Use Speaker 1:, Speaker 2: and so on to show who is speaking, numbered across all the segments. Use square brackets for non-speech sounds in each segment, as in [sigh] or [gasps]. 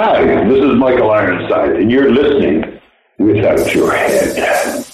Speaker 1: Hi, this is Michael Ironside, and you're listening without your head.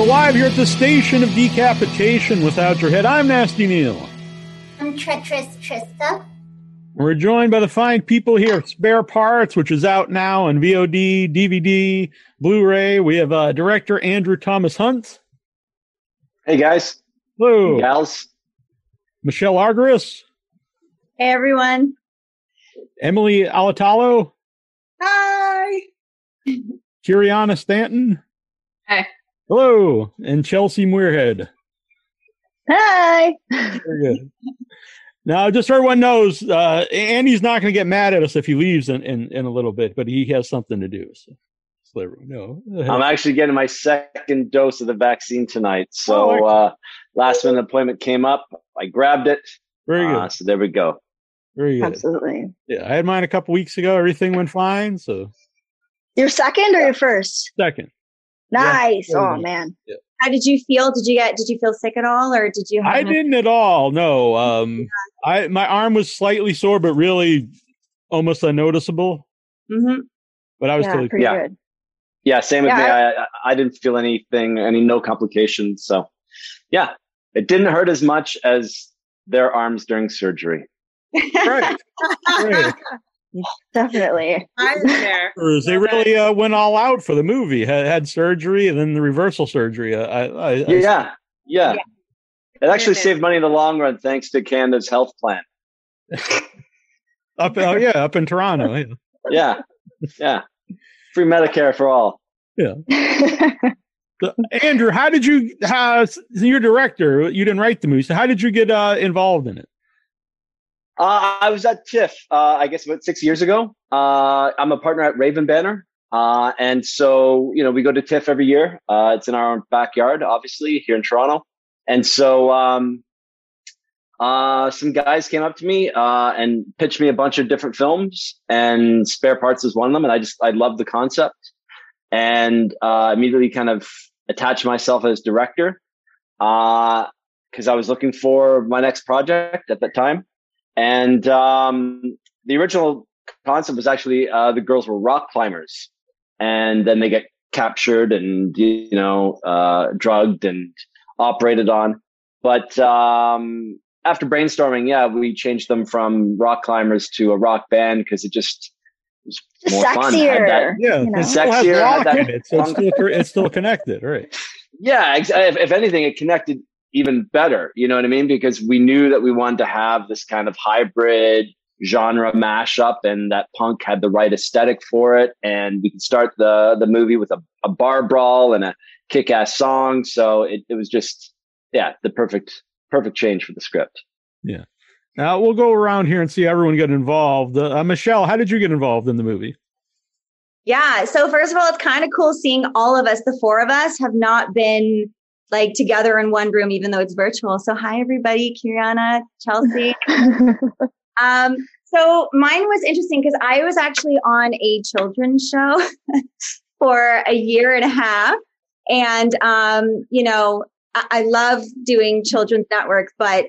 Speaker 2: We're live here at the station of decapitation without your head. I'm Nasty Neal.
Speaker 3: I'm treacherous Trista.
Speaker 2: We're joined by the fine people here at Spare Parts, which is out now on VOD, DVD, Blu-ray. We have uh, director Andrew Thomas Hunt.
Speaker 4: Hey guys,
Speaker 2: Hello.
Speaker 4: gals.
Speaker 2: Michelle Argyris,
Speaker 5: Hey everyone.
Speaker 2: Emily Alatalo,
Speaker 5: Hi.
Speaker 2: Kiriana Stanton.
Speaker 5: Hey.
Speaker 2: Hello. And Chelsea Muirhead.
Speaker 5: Hi.
Speaker 2: Very good. Now, just so everyone knows, uh, Andy's not going to get mad at us if he leaves in, in, in a little bit, but he has something to do. So, just let everyone know.
Speaker 4: I'm actually getting my second dose of the vaccine tonight.
Speaker 2: Oh,
Speaker 4: So
Speaker 2: excellent.
Speaker 4: uh, last minute appointment came up. I grabbed it.
Speaker 2: Very good.
Speaker 4: Uh, so there we go.
Speaker 2: Very good.
Speaker 5: Absolutely.
Speaker 2: Yeah, I had mine a couple weeks ago. Everything went fine. So,
Speaker 5: Your second or your first?
Speaker 2: second,
Speaker 5: Nice.
Speaker 2: Yeah.
Speaker 5: Oh man.
Speaker 2: Yeah.
Speaker 5: How did you feel? Did you get did you feel sick at all or did you have
Speaker 2: I didn't at all. No, [laughs] um, I my arm was slightly sore, but really almost unnoticeable.
Speaker 5: Mhm.
Speaker 2: But I was
Speaker 5: Yeah,
Speaker 2: totally
Speaker 5: pretty
Speaker 4: Yeah.
Speaker 5: good.
Speaker 4: Yeah, same with
Speaker 5: Yeah,
Speaker 4: me. I, I, I didn't feel anything, any no complications. So yeah, it didn't hurt as much as their arms during surgery. [laughs]
Speaker 2: right. right. [laughs]
Speaker 5: Definitely.
Speaker 6: I'm [laughs] there.
Speaker 2: They really uh, went all out for the movie. Had, had surgery and then the reversal surgery. Uh, I, I, I
Speaker 4: Yeah, yeah.
Speaker 5: Yeah.
Speaker 4: It actually
Speaker 6: Goodness.
Speaker 4: saved money in the long run thanks to Canada's health plan. [laughs]
Speaker 2: up. Oh yeah, up in Toronto. Yeah.
Speaker 4: Yeah, yeah. Free Medicare for all.
Speaker 2: Yeah. [laughs] Andrew, how did you? How you're director? You didn't write the movie, so how did you get uh, involved in it?
Speaker 4: Uh, I was at TIFF, uh, I guess about six years ago. Uh, I'm a partner at Raven Banner. Uh, and so, you know, we go to TIFF every year. Uh, it's in our backyard, obviously, here in Toronto. And so, um, uh, some guys came up to me, and pitched me a bunch of different films and spare parts is one of them. And I just, I love the concept and, immediately kind of attached myself as director. Uh, cause I was looking for my next project at that time. And, um, the original concept was actually, uh, the girls were rock climbers and then they get captured and, you know, uh, drugged and operated on. But, um, after brainstorming, yeah, we changed them from rock climbers to a rock band because it just was
Speaker 5: Just
Speaker 4: more fun. Had that-
Speaker 5: sexier.
Speaker 2: Yeah,
Speaker 5: you know?
Speaker 2: it still has
Speaker 4: Sexier,
Speaker 2: rock
Speaker 4: that
Speaker 2: it, so it's still, it's still connected, right? [laughs]
Speaker 4: yeah, if, if anything, it connected even better. You know what I mean? Because we knew that we wanted to have this kind of hybrid genre mashup and that punk had the right aesthetic for it. And we could start the, the movie with a, a bar brawl and a kick ass song. So it, it was just, yeah, the perfect, perfect change for the script. Yeah.
Speaker 2: Now we'll go around here and see everyone get involved. Uh, uh, Michelle, how did you get involved in the movie?
Speaker 5: Yeah. So first of all, it's kind of cool seeing all of us. The four of us have not been like together in one room, even though it's virtual. So hi everybody, Kiriana, Chelsea. [laughs] um, so mine was interesting because I was actually on a children's show [laughs] for a year and a half. And um, you know, I, I love doing children's networks, but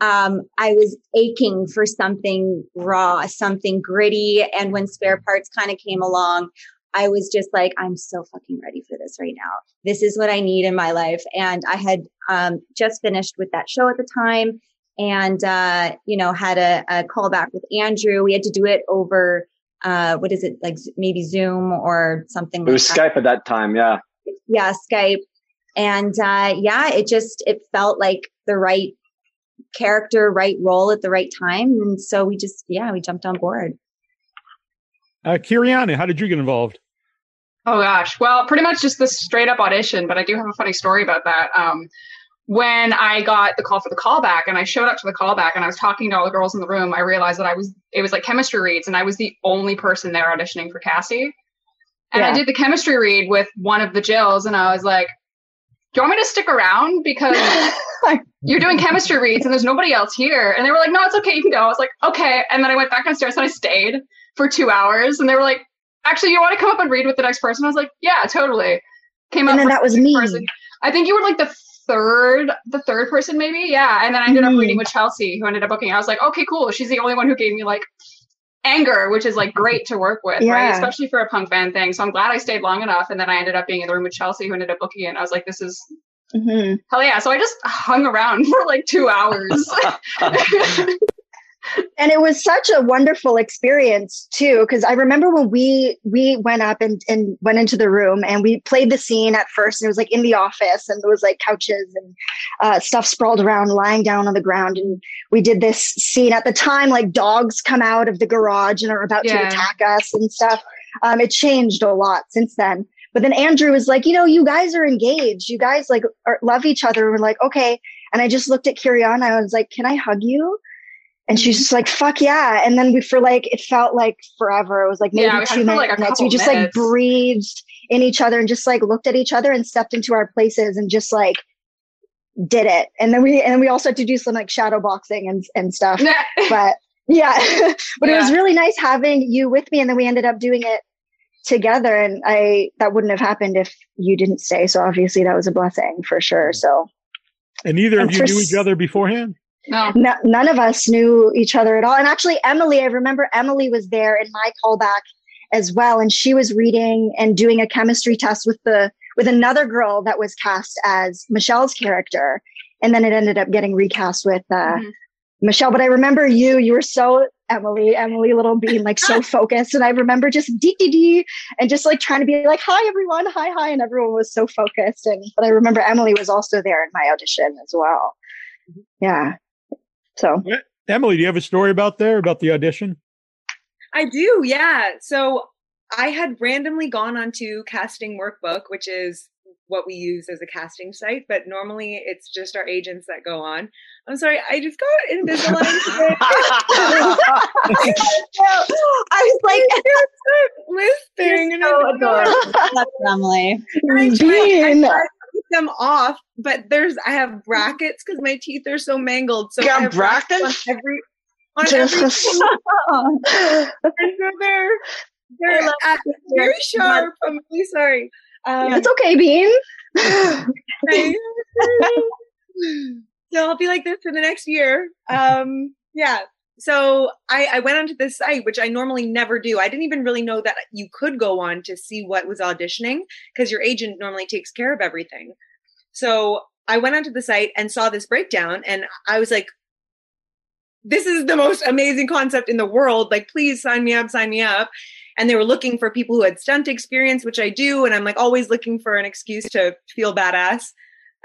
Speaker 5: um, I was aching for something raw, something gritty. And when spare parts kind of came along, I was just like, I'm so fucking ready for this right now. This is what I need in my life. And I had um, just finished with that show at the time and, uh, you know, had a, a call back with Andrew. We had to do it over, uh, what is it, like maybe Zoom or something
Speaker 4: It was
Speaker 5: like that
Speaker 4: Skype at that time. Yeah.
Speaker 5: yeah, Skype. And uh, yeah, it just it felt like the right character, right role at the right time, and so we just yeah we jumped on board.
Speaker 2: Uh, Kiriana, how did you get involved?
Speaker 6: Oh gosh. Well, pretty much just this straight up audition, but I do have a funny story about that. Um, when I got the call for the callback and I showed up to the callback and I was talking to all the girls in the room, I realized that I was it was like chemistry reads and I was the only person there auditioning for Cassy. And I did the chemistry read with one of the Jills and I was like, Do you want me to stick around? Because [laughs] you're doing chemistry reads and there's nobody else here. And they were like, No, it's okay, you can go. I was like, Okay. And then I went back downstairs and I stayed for two hours and they were like, Actually, you want to come up and read with the next person? I was like, Yeah, totally. Came up
Speaker 5: And then that was me.
Speaker 6: person. I think you were like the third, the third person maybe. Yeah. And then I ended up
Speaker 5: Mhm.
Speaker 6: reading with Chelsea, who ended up booking. I was like, okay, cool. She's the only one who gave me like anger, which is like great to work with, right? Especially for a punk band thing. So I'm glad I stayed long enough. And then I ended up being in the room with Chelsea, who ended up booking it. And I was like, this is
Speaker 5: Mhm.
Speaker 6: hell yeah. So I just hung around [laughs] for like two hours. [laughs] [laughs]
Speaker 7: and it was such a wonderful experience too because i remember when we we went up and, and went into the room and we played the scene at first and it was like in the office and there was like couches and uh, stuff sprawled around lying down on the ground. And we did this scene at the time like dogs come out of the garage and are about
Speaker 6: Yeah.
Speaker 7: to attack us and stuff. Um, it changed a lot since then. But then andrew was like you know you guys are engaged. You guys like are, love each other. We're like okay. And i just looked at Kiriana i was like can i hug you and she's just like, fuck yeah. And then we, for like, it felt like forever. It was like maybe
Speaker 6: Yeah, we
Speaker 7: two
Speaker 6: hugged for, like,
Speaker 7: minutes. we just like breathed in each other and just like looked at each other and stepped into our places and just like did it. And then we, and then we also had to do some like shadow boxing and, and stuff. [laughs] But yeah, [laughs] but it was really nice having you with me. And then we ended up doing it together. And I, that wouldn't have happened if you didn't stay. So obviously that was a blessing for sure. So
Speaker 2: And neither
Speaker 7: And
Speaker 2: of you
Speaker 7: for
Speaker 2: knew each other beforehand?
Speaker 6: No.
Speaker 7: no, none of us knew each other at all. And actually, Emily, I remember Emily was there in my callback as well, and she was reading and doing a chemistry test with the with another girl that was cast as Michelle's character, and then it ended up getting recast with uh,
Speaker 6: Mhm.
Speaker 7: Michelle. But I remember you; you were so Emily, Emily Little Bean, like so [laughs] focused, and I remember just dee dee dee, and just like trying to be like, "Hi, everyone, hi, hi," and everyone was so focused. And but I remember Emily was also there in my audition as well. Yeah. So
Speaker 2: Emily, do you have a story about there, about the audition?
Speaker 8: I do, yeah. So I had randomly gone onto Casting Workbook, which is what we use as a casting site, but normally it's just our agents that go on. I'm sorry, I just got Invisalign [laughs] today. [laughs]
Speaker 5: I was like,
Speaker 8: listening and
Speaker 5: so
Speaker 8: I
Speaker 5: adorable. [laughs] That's Emily.
Speaker 8: I tried- I tried to keep them off, but there's I have brackets because my teeth are so mangled. So
Speaker 4: You
Speaker 8: I
Speaker 4: got
Speaker 8: have brackets
Speaker 4: brackets?
Speaker 8: on every on
Speaker 7: Just-
Speaker 8: every and so they're they're uh, very sharp. I'm really sorry. Um,
Speaker 7: it's okay, Bean. [laughs]
Speaker 8: So I'll be like this for the next year. Um, yeah. So I, I went onto this site, which I normally never do. I didn't even really know that you could go on to see what was auditioning because your agent normally takes care of everything. So I went onto the site and saw this breakdown and I was like, this is the most amazing concept in the world. Like, please sign me up, sign me up. And they were looking for people who had stunt experience, which I do. And I'm like always looking for an excuse to feel badass.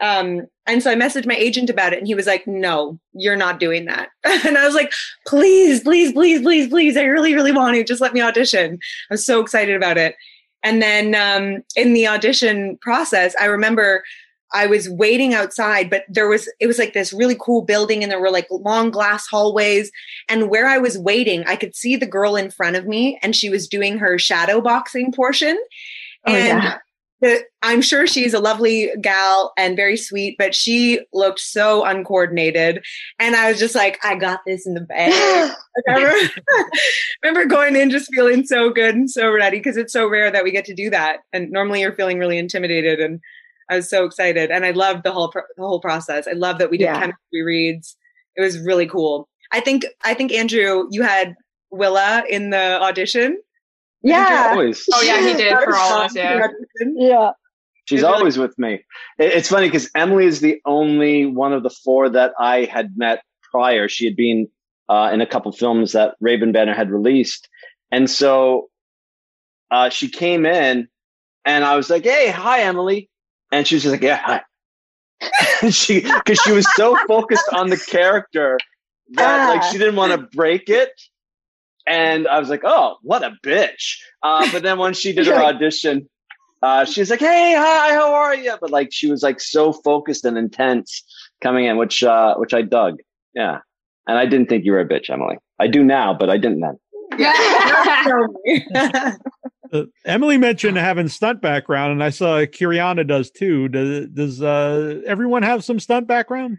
Speaker 8: Um, and so I messaged my agent about it, and he was like, "No, you're not doing that." [laughs] and I was like, "Please, please, please, please, please! I really, really want to. Just let me audition." I was so excited about it. And then um, in the audition process, I remember I was waiting outside, but there was it was like this really cool building, and there were like long glass hallways. And where I was waiting, I could see the girl in front of me, and she was doing her shadow boxing portion.
Speaker 7: Oh,
Speaker 8: and
Speaker 7: yeah.
Speaker 8: I'm sure she's a lovely gal and very sweet, but she looked so uncoordinated. And I was just like, I got this in the bag. [laughs] I remember, [laughs] remember going in just feeling so good and so ready because it's so rare that we get to do that. And normally you're feeling really intimidated. And I was so excited. And I loved the whole, pro- the whole process. I love that we did
Speaker 7: Yeah.
Speaker 8: chemistry reads. It was really cool. I think, I think Andrew, you had Willa in the audition.
Speaker 7: Yeah.
Speaker 4: Always.
Speaker 6: Oh yeah, he [laughs] did for all of us. Yeah.
Speaker 7: Yeah.
Speaker 4: She's
Speaker 8: It's really-
Speaker 4: always with me. It's funny because Emily is the only one of the four that I had met prior. She had been uh, in a couple films that Raven Banner had released. And so uh, she came in and I was like, Hey, hi, Emily. And she was just like, Yeah, hi. [laughs] She, cause she was so focused on the character that like
Speaker 7: Ah.
Speaker 4: she didn't want to break it. And I was like, Oh, what a bitch. Uh, but then when she did her [laughs] audition, uh, she was like, "Hey, hi, how are you?" But like, she was like so focused and intense coming in, which uh, which I dug. Yeah, and I didn't think you were a bitch, Emily. I do now, but I didn't then. [laughs] [laughs]
Speaker 2: Uh, Emily mentioned having stunt background, and I saw Kiriana does too. Does, does uh, everyone have some stunt background?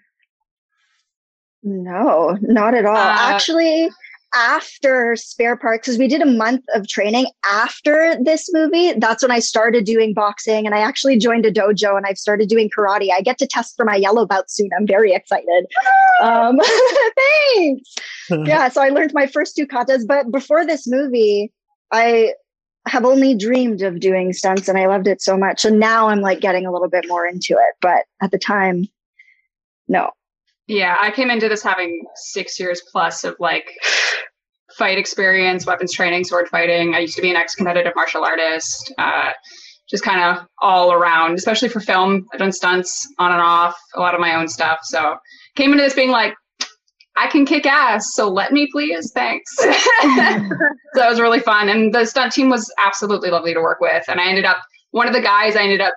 Speaker 7: No, not at all.
Speaker 6: Uh,
Speaker 7: Actually, after spare parts, because we did a month of training after this movie, that's when I started doing boxing and I actually joined a dojo and I've started doing karate. I get to test for my yellow belt soon. I'm very excited. Um, [laughs] thanks. [laughs] yeah, so I learned my first two katas, but before this movie, I have only dreamed of doing stunts and I loved it so much. And now I'm like getting a little bit more into it, but at the time, no.
Speaker 6: Yeah, I came into this having six years plus of like fight experience, weapons training, sword fighting. I used to be an ex competitive martial artist, uh, just kind of all around, especially for film. I've done stunts on and off, a lot of my own stuff. So came into this being like, I can kick ass, so let me please. Thanks. [laughs] [laughs] so that was really fun. And the stunt team was absolutely lovely to work with. And I ended up, one of the guys I ended up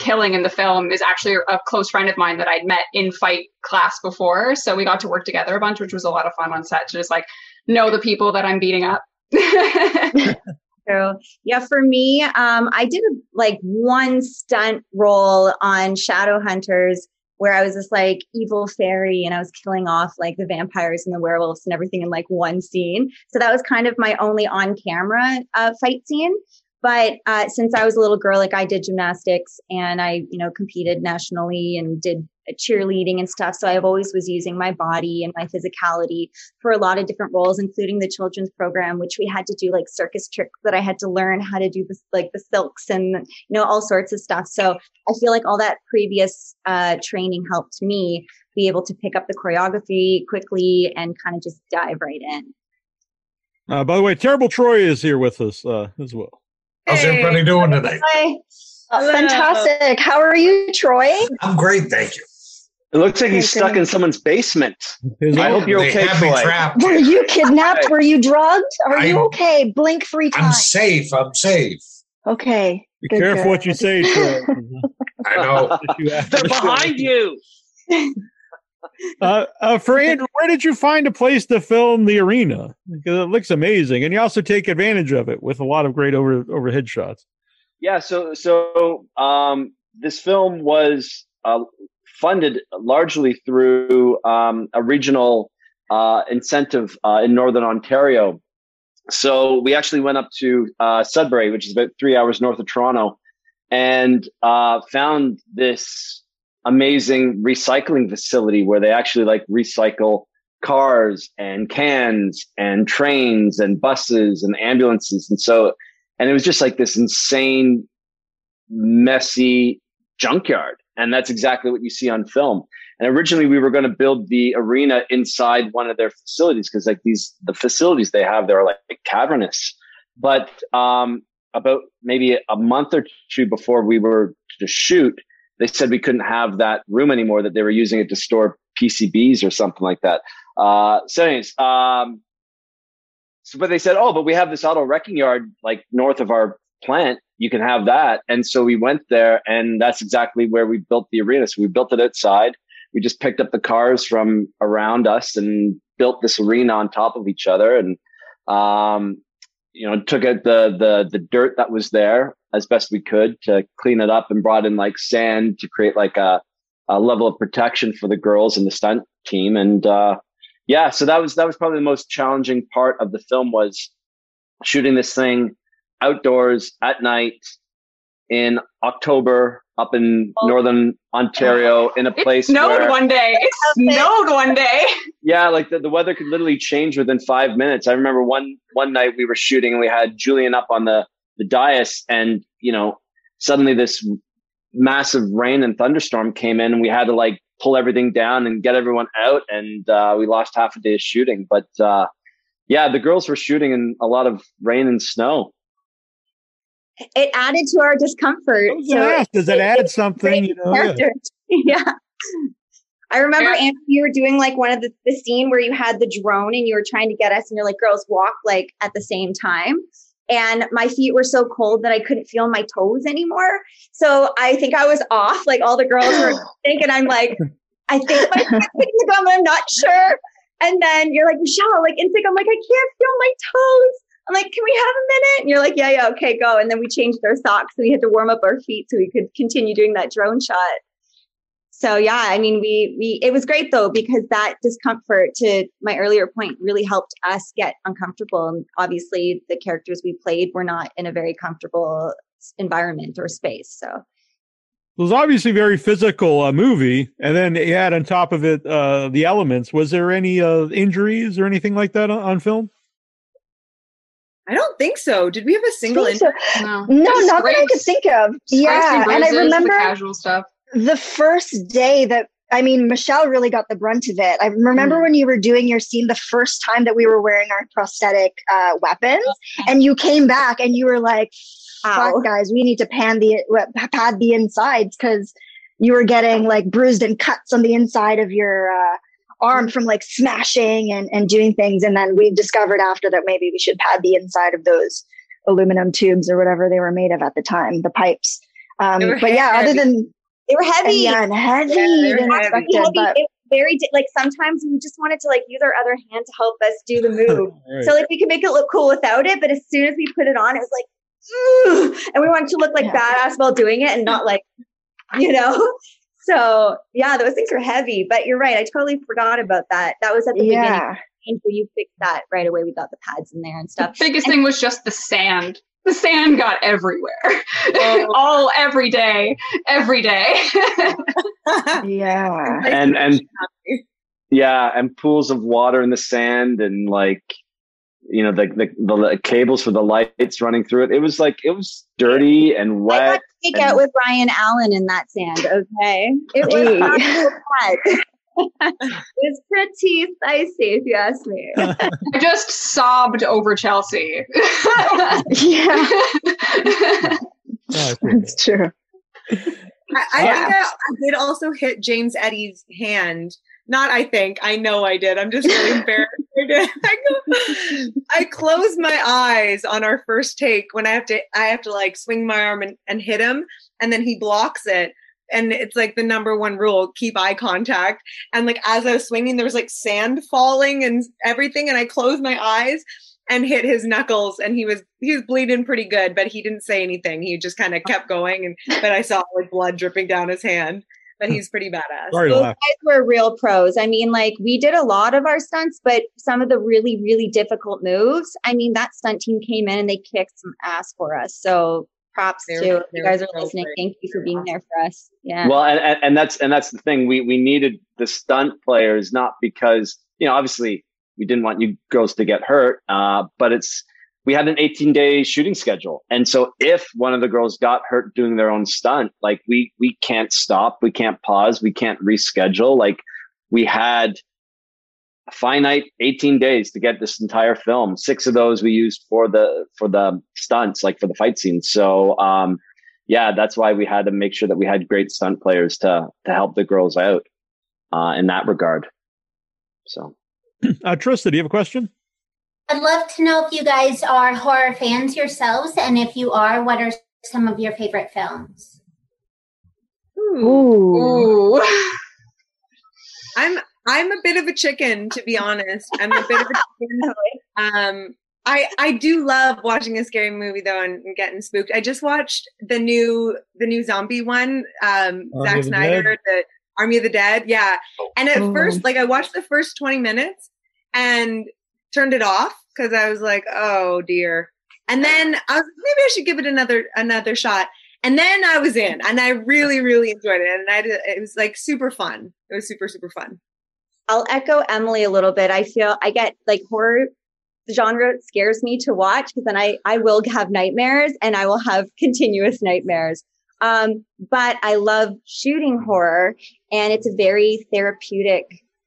Speaker 6: killing in the film is actually a close friend of mine that I'd met in fight class before. So we got to work together a bunch, which was a lot of fun on set to just like know the people that I'm beating up. [laughs]
Speaker 5: So yeah, for me, um, I did like one stunt role on Shadowhunters where I was this like evil fairy and I was killing off like the vampires and the werewolves and everything in like one scene. So that was kind of my only on camera uh, fight scene. But uh, since I was a little girl, like I did gymnastics and I, you know, competed nationally and did cheerleading and stuff. So I've always was using my body and my physicality for a lot of different roles, including the children's program, which we had to do like circus tricks that I had to learn how to do this, like the silks and, you know, all sorts of stuff. So I feel like all that previous uh, training helped me be able to pick up the choreography quickly and kind of just dive right in.
Speaker 2: Uh, by the way, Terrible Troy is here with us uh, as well.
Speaker 9: How's everybody doing today?
Speaker 7: Hi. Uh, fantastic. How are you, Troy?
Speaker 9: I'm great, thank you.
Speaker 4: It looks like he's stuck in someone's basement.
Speaker 2: His
Speaker 4: I hope you're
Speaker 9: they
Speaker 4: okay,
Speaker 9: have
Speaker 4: Troy.
Speaker 9: trapped.
Speaker 7: Were you [laughs] kidnapped? Were you drugged? Are you
Speaker 9: I'm-
Speaker 7: okay? Blink three times.
Speaker 9: I'm safe. I'm safe.
Speaker 7: Okay.
Speaker 2: Be
Speaker 7: Good,
Speaker 2: careful
Speaker 7: good.
Speaker 2: what you say, Troy. [laughs]
Speaker 9: I know.
Speaker 4: They're behind you.
Speaker 2: Uh, uh, for Andrew, where did you find a place to film the arena? Because it looks amazing, and you also take advantage of it with a lot of great over overhead shots.
Speaker 4: Yeah, so so um, this film was uh, funded largely through um, a regional uh, incentive uh, in Northern Ontario. So we actually went up to uh, Sudbury, which is about three hours north of Toronto, and uh, found this amazing recycling facility where they actually like recycle cars and cans and trains and buses and ambulances, and so and it was just like this insane messy junkyard. And that's exactly what you see on film. And originally we were going to build the arena inside one of their facilities because like these the facilities they have they're like cavernous. But um about maybe a month or two before we were to shoot they said we couldn't have that room anymore, that they were using it to store PCBs or something like that. Uh, so, anyways, um, so, but they said, oh, but we have this auto wrecking yard like north of our plant. You can have that. And so we went there, and that's exactly where we built the arena. So we built it outside. We just picked up the cars from around us and built this arena on top of each other. And um, you know, took out the the the dirt that was there as best we could to clean it up and brought in like sand to create like a, a level of protection for the girls and the stunt team. And uh, yeah, so that was that was probably the most challenging part of the film was shooting this thing outdoors at night in October up in northern Ontario [laughs] in a place
Speaker 6: it snowed
Speaker 4: where,
Speaker 6: one day. It snowed one day. [laughs] [laughs]
Speaker 4: yeah, like the, the weather could literally change within five minutes. I remember one one night we were shooting and we had Julian up on the the dais, and you know, suddenly this massive rain and thunderstorm came in, and we had to like pull everything down and get everyone out, and uh, we lost half a day of shooting. But uh, yeah, the girls were shooting in a lot of rain and snow.
Speaker 5: It added to our discomfort.
Speaker 2: I was gonna ask, does it add something? You know, yeah. [laughs]
Speaker 5: Yeah. I remember, Andrew, you were doing like one of the, the scene where you had the drone and you were trying to get us, and you're like, girls, walk like at the same time. And my feet were so cold that I couldn't feel my toes anymore. So I think I was off. Like all the girls were [gasps] thinking, I'm like, I think my foot's hitting the but I'm not sure. And then you're like, Michelle, like instinct, I'm like, I can't feel my toes. I'm like, can we have a minute? And you're like, yeah, yeah, okay, go. And then we changed our socks. So we had to warm up our feet so we could continue doing that drone shot. So yeah, I mean, we we it was great though because that discomfort, to my earlier point, really helped us get uncomfortable. And obviously, the characters we played were not in a very comfortable environment or space. So
Speaker 2: It was obviously very physical uh, movie, and then you had on top of it uh, the elements. Was there any uh, injuries or anything like that on, on film?
Speaker 8: I don't think so. Did we have a single?
Speaker 7: So.
Speaker 6: No,
Speaker 7: No, not that I could think of. Yeah, and I remember
Speaker 6: the casual stuff.
Speaker 7: the first day that I mean, Michelle really got the brunt of it. I remember when you were doing your scene the first time that we were wearing our prosthetic uh, weapons, and you came back and you were like,
Speaker 5: Ow.
Speaker 7: "Fuck, guys, we need to pan the pad the insides because you were getting like bruised and cuts on the inside of your uh, arm from like smashing and and doing things." And then we discovered after that maybe we should pad the inside of those aluminum tubes or whatever they were made of at the time, the pipes. Um,
Speaker 8: They were
Speaker 7: but yeah, other than
Speaker 5: they were heavy.
Speaker 7: yeah, and heavy
Speaker 8: Yeah, they heavy.
Speaker 5: heavy.
Speaker 7: but
Speaker 5: It very di- like sometimes we just wanted to like use our other hand to help us do the move. [laughs]
Speaker 2: Right.
Speaker 5: So like we could make it look cool without it, but as soon as we put it on, it was like, "Ugh," and we wanted to look like
Speaker 7: Yeah.
Speaker 5: badass while doing it and not like, [laughs] you know. So yeah, those things are heavy. But you're right. I totally forgot about that. That was at the beginning.
Speaker 7: yeah,
Speaker 5: And so you fixed that right away. We got the pads in there and
Speaker 6: The
Speaker 5: stuff.
Speaker 6: biggest thing was just the sand. The sand got everywhere. Oh. [laughs] All every day, every day. [laughs] [laughs]
Speaker 7: yeah.
Speaker 4: and and yeah, and pools of water in the sand, and like you know the, the the cables for the lights running through it. It was like it was dirty and wet.
Speaker 5: I got
Speaker 4: wet.
Speaker 5: to take out with Ryan Allen in that sand. Okay, it was
Speaker 7: Hey.
Speaker 5: not so bad. it was pretty spicy, if you ask me. [laughs]
Speaker 6: I just sobbed over Chelsea.
Speaker 7: Yeah, [laughs]
Speaker 2: I feel
Speaker 7: it's true.
Speaker 8: I, I
Speaker 7: Yeah.
Speaker 8: think I, I did also hit James Eddie's hand. Not I think. I know I did. I'm just really [laughs] embarrassed. I did. I, go, I closed my eyes on our first take when I have to I have to like swing my arm and, and hit him and then he blocks it. And it's like the number one rule, keep eye contact. And like as I was swinging, there was like sand falling and everything. And I closed my eyes and hit his knuckles and he was he was bleeding pretty good but he didn't say anything he just kind of kept going and but i saw like blood dripping down his hand but he's pretty badass
Speaker 2: Sorry to
Speaker 5: Those
Speaker 2: laugh.
Speaker 5: guys were real pros. I mean, like we did a lot of our stunts, but some of the really, really difficult moves. I mean, that stunt team came in and they kicked some ass for us. So props
Speaker 8: They
Speaker 5: to
Speaker 8: were-
Speaker 5: if you guys are
Speaker 8: so
Speaker 5: listening.
Speaker 8: great.
Speaker 5: Thank you for being there for us. Yeah.
Speaker 4: Well, and, and and that's and that's the thing. We we needed the stunt players not because you know obviously we didn't want you girls to get hurt, uh, but it's we had an 18 day shooting schedule, and so if one of the girls got hurt doing their own stunt, like we we can't stop, we can't pause, we can't reschedule. Like we had a finite 18 days to get this entire film. Six of those we used for the for the stunts, like for the fight scenes. So um, yeah, that's why we had to make sure that we had great stunt players to to help the girls out uh, in that regard. So, [clears throat]
Speaker 2: Uh, Trista, do you have a question?
Speaker 3: I'd love to know if you guys are horror fans yourselves, and if you are, what are some of your favorite films?
Speaker 7: Ooh.
Speaker 6: Ooh. [laughs]
Speaker 8: I'm I'm a bit of a chicken, to be honest. I'm a bit of a chicken. [laughs] Um, I I do love watching a scary movie though and, and getting spooked. I just watched the new the new zombie one, um,
Speaker 2: Army
Speaker 8: Zack
Speaker 2: of the
Speaker 8: Snyder,
Speaker 2: Dead?
Speaker 8: the Army of the Dead. Yeah, and at
Speaker 7: Oh.
Speaker 8: first, like I watched the first twenty minutes and turned it off because I was like, oh dear. And then I was maybe I should give it another another shot. And then I was in, and I really really enjoyed it, and I it was like super fun. It was super super fun.
Speaker 5: I'll echo Emily a little bit. I feel I get like horror genre scares me to watch because then I I will have nightmares and I will have [laughs] continuous nightmares. Um, but I love shooting horror and it's a very therapeutic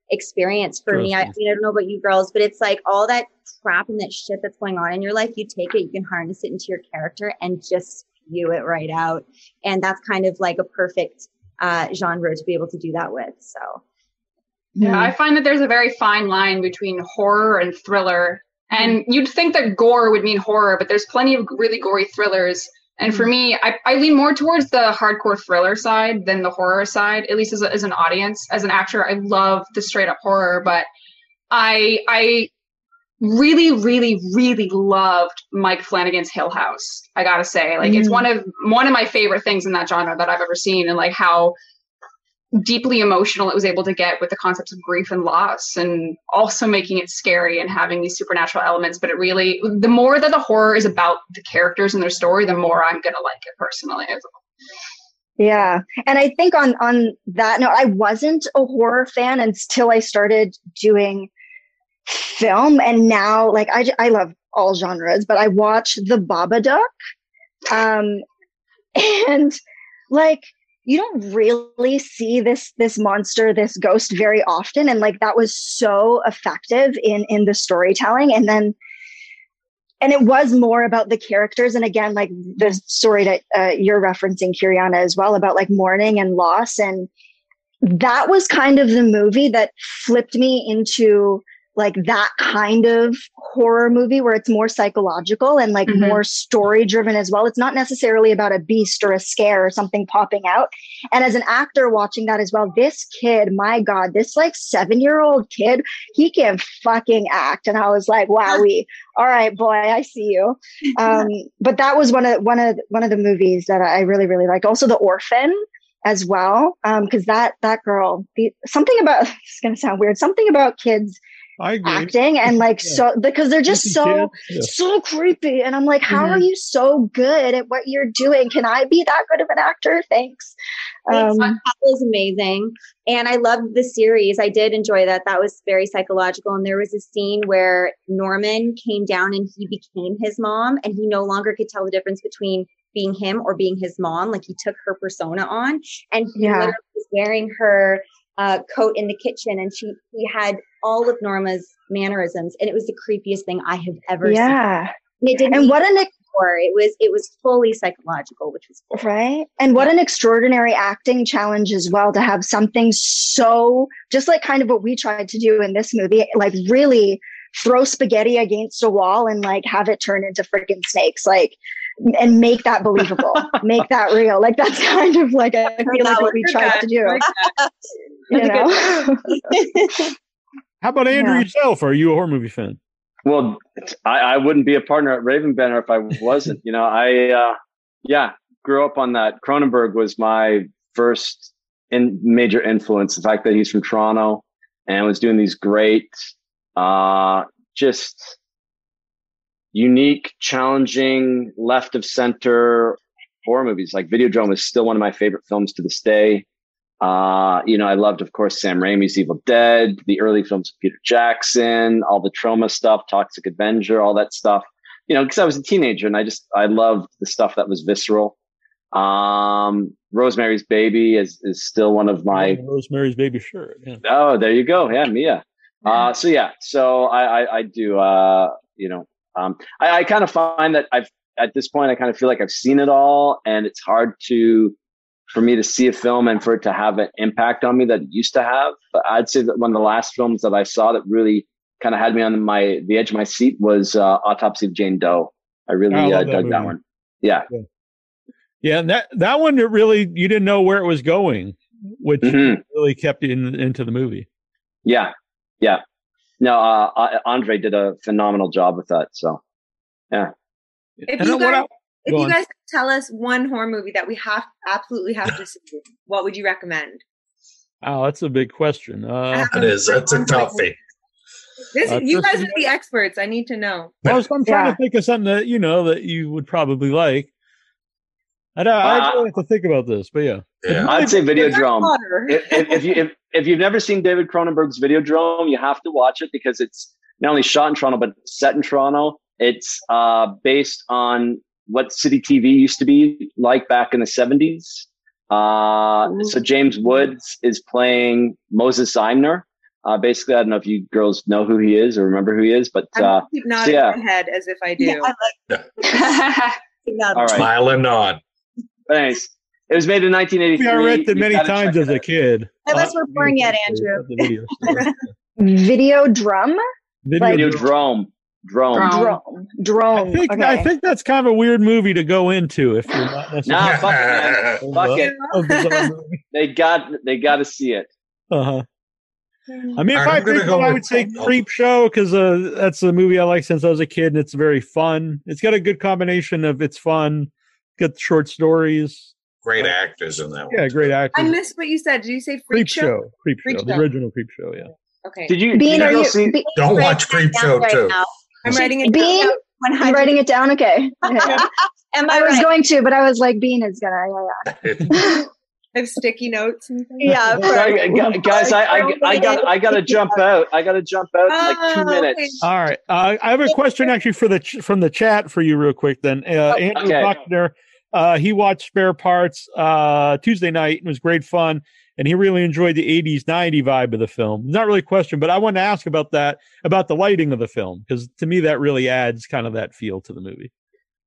Speaker 5: experience for me. I, I mean, I don't know about you girls, but it's like all that crap and that shit that's going on in your life, you take it, you can harness it into your character and just spew it right out. And that's kind of like a perfect uh, genre to be able to do that with. So
Speaker 6: Yeah, I find that there's a very fine line between horror and thriller. And you'd think that gore would mean horror, but there's plenty of really gory thrillers. And for me, I, I lean more towards the hardcore thriller side than the horror side, at least as, a, as an audience. As an actor, I love the straight up horror, but I I really, really, really loved Mike Flanagan's Hill House. I gotta say, like it's
Speaker 7: Mm.
Speaker 6: one of one of my favorite things in that genre that I've ever seen, and like how deeply emotional it was able to get with the concepts of grief and loss and also making it scary and having these supernatural elements but it really the more that the horror is about the characters and their story the more i'm gonna like it personally
Speaker 7: Yeah. And I think on on that note, I wasn't a horror fan until I started doing film and now like i i love all genres, but I watch The Babadook. Um [laughs] and like you don't really see this this monster, this ghost very often. And like that was so effective in in the storytelling. And then and it was more about the characters. And again like the story that uh, you're referencing Kiriana as well about like mourning and loss. And that was kind of the movie that flipped me into like that kind of horror movie where it's more psychological and like
Speaker 6: Mhm.
Speaker 7: more story driven as well. It's not necessarily about a beast or a scare or something popping out. And as an actor watching that as well, this kid, my God, this like seven year old kid, he can fucking act. And I was like, wowie, all right, boy, I see you. [laughs] Um, but that was one of one of one of the movies that I really really like. Also, The Orphan as well, because that that girl, the, something about [laughs] it's gonna sound weird, something about kids
Speaker 2: I agree.
Speaker 7: acting and [laughs] like
Speaker 2: Yeah.
Speaker 7: so because they're just so
Speaker 2: kids.
Speaker 7: so creepy and i'm like how are you so good at what you're doing can i be that good of an actor thanks um
Speaker 5: that was amazing. And I loved the series. I did enjoy that. That was very psychological. And there was a scene where Norman came down and he became his mom and he no longer could tell the difference between being him or being his mom. Like he took her persona on and he
Speaker 7: Yeah.
Speaker 5: literally was wearing her uh, coat in the kitchen and she he had all of Norma's mannerisms and it was the creepiest thing I have ever seen.
Speaker 7: yeah
Speaker 5: And it didn't
Speaker 7: and what an.
Speaker 5: It was it was fully psychological, which was cool.
Speaker 7: right and what an extraordinary acting challenge as well to have something so just like kind of what we tried to do in this movie like really throw spaghetti against a wall and like have it turn into freaking snakes like and make that believable [laughs] make that real like that's kind of like i feel like what we tried to do [laughs] you know [laughs]
Speaker 2: How about Andrew
Speaker 7: Yeah.
Speaker 2: yourself? Are you a horror movie fan?
Speaker 4: Well, I, I wouldn't be a partner at Raven Banner if I wasn't. you know, I uh, yeah grew up on that. Cronenberg was my first in major influence. The fact that he's from Toronto and was doing these great, uh, just unique, challenging, left of center horror movies. Like Videodrome is still one of my favorite films to this day. Uh, you know, I loved, of course, Sam Raimi's Evil Dead, the early films of Peter Jackson, all the Troma stuff, Toxic Avenger, all that stuff. You know, because I was a teenager and I just I loved the stuff that was visceral. Um, Rosemary's Baby is is still one of my
Speaker 2: Rosemary's Baby shirt. Yeah.
Speaker 4: Oh, there you go. Yeah, Mia. Uh, so yeah, so I, I, I do, uh, you know, um, I, I kind of find that I've, at this point, I kind of feel like I've seen it all, and it's hard to for me to see a film and for it to have an impact on me that it used to have. But I'd say that one of the last films that I saw that really kind of had me on my the edge of my seat was uh, Autopsy of Jane Doe. I really
Speaker 2: I
Speaker 4: uh,
Speaker 2: that
Speaker 4: dug that one. Yeah.
Speaker 2: Yeah, and that that one it really you didn't know where it was going, which
Speaker 4: Mhm.
Speaker 2: really kept you in, into the movie.
Speaker 4: Yeah, yeah. No, uh, Andre did a phenomenal job with that. So, yeah.
Speaker 8: If
Speaker 2: And
Speaker 8: you guys,
Speaker 2: el-
Speaker 8: if you
Speaker 2: on.
Speaker 8: guys tell us one horror movie that we have absolutely have to see, what would you recommend?
Speaker 2: Oh, that's a big question. Uh,
Speaker 9: That is. That's a toughie.
Speaker 8: This
Speaker 2: Uh,
Speaker 8: you guys are the experts. I need to know.
Speaker 2: I was, I'm trying
Speaker 7: Yeah.
Speaker 2: to think of something that you know that you would probably like. I don't. I really have to think about this, but yeah.
Speaker 9: Yeah.
Speaker 4: I'd say
Speaker 8: Harry
Speaker 4: Videodrome. If, if, if you if, if you've never seen David Cronenberg's Videodrome, you have to watch it because it's not only shot in Toronto but set in Toronto. It's uh, based on what Citytv used to be like back in the seventies. Uh, so James Woods is playing Moses Znaimer. Uh, basically, I don't know if you girls know who he is or remember who he is, but
Speaker 8: I'm
Speaker 4: uh,
Speaker 8: gonna keep nodding
Speaker 4: yeah.
Speaker 8: my head as if I do.
Speaker 5: Yeah, I like [laughs]
Speaker 4: all right.
Speaker 9: Smile and nod.
Speaker 4: Thanks. It was made in 1983.
Speaker 2: I rented
Speaker 4: You
Speaker 2: many times as a kid.
Speaker 5: Unless
Speaker 2: Uh,
Speaker 5: we're born yet, Andrew.
Speaker 2: video [laughs] store.
Speaker 7: Video drum?
Speaker 2: Video
Speaker 7: Like-
Speaker 4: Videodrome. Drone.
Speaker 6: Drone.
Speaker 7: Drone. Drone.
Speaker 2: I think
Speaker 7: okay.
Speaker 2: I think that's kind of a weird movie to go into if you're not [laughs] necessarily.
Speaker 4: Nah, fuck it, man. [laughs] Fuck it.
Speaker 2: a bizarre movie.
Speaker 4: They got they got to see it.
Speaker 2: Uh-huh. I mean, if
Speaker 9: I'm
Speaker 2: I think
Speaker 9: go
Speaker 2: I would say Creepshow because uh, that's a movie I like since I was a kid, and it's very fun. It's got a good combination of it's fun, got short stories.
Speaker 9: Great actors in that one.
Speaker 2: Yeah, great actors.
Speaker 8: I missed what you said. Did you say
Speaker 2: Creep
Speaker 8: freak show?
Speaker 2: Show, Creep,
Speaker 8: Freak
Speaker 2: Show, the original Creep Show. Yeah.
Speaker 8: Okay.
Speaker 4: Did you?
Speaker 7: Bean,
Speaker 4: did
Speaker 7: are
Speaker 4: you
Speaker 7: you?
Speaker 4: see?
Speaker 7: Be-
Speaker 9: Don't
Speaker 5: Write
Speaker 9: watch
Speaker 5: that
Speaker 9: Creepshow
Speaker 5: right
Speaker 9: too.
Speaker 5: now.
Speaker 8: I'm writing it
Speaker 7: Bean?
Speaker 8: down.
Speaker 7: I'm writing it down. Okay. [laughs] Okay.
Speaker 5: Am
Speaker 7: I
Speaker 5: I
Speaker 7: was
Speaker 5: right?
Speaker 7: going to, but I was like, Bean is gonna. Yeah, yeah.
Speaker 8: I [laughs] have sticky notes. And things.
Speaker 5: Yeah.
Speaker 4: Sorry, gu- guys, I, I, I got I got to jump [laughs] out. I got to jump out in like two
Speaker 8: Oh, okay.
Speaker 4: minutes.
Speaker 2: All right. Uh, I have a question actually for the ch- from the chat for you, real quick. Then uh, Andrew
Speaker 4: Okay.
Speaker 2: Buckner, uh, he watched Spare Parts uh, Tuesday night and it was great fun, and he really enjoyed the '80s '90 vibe of the film. Not really a question, but I wanted to ask about that about the lighting of the film because to me that really adds kind of that feel to the movie.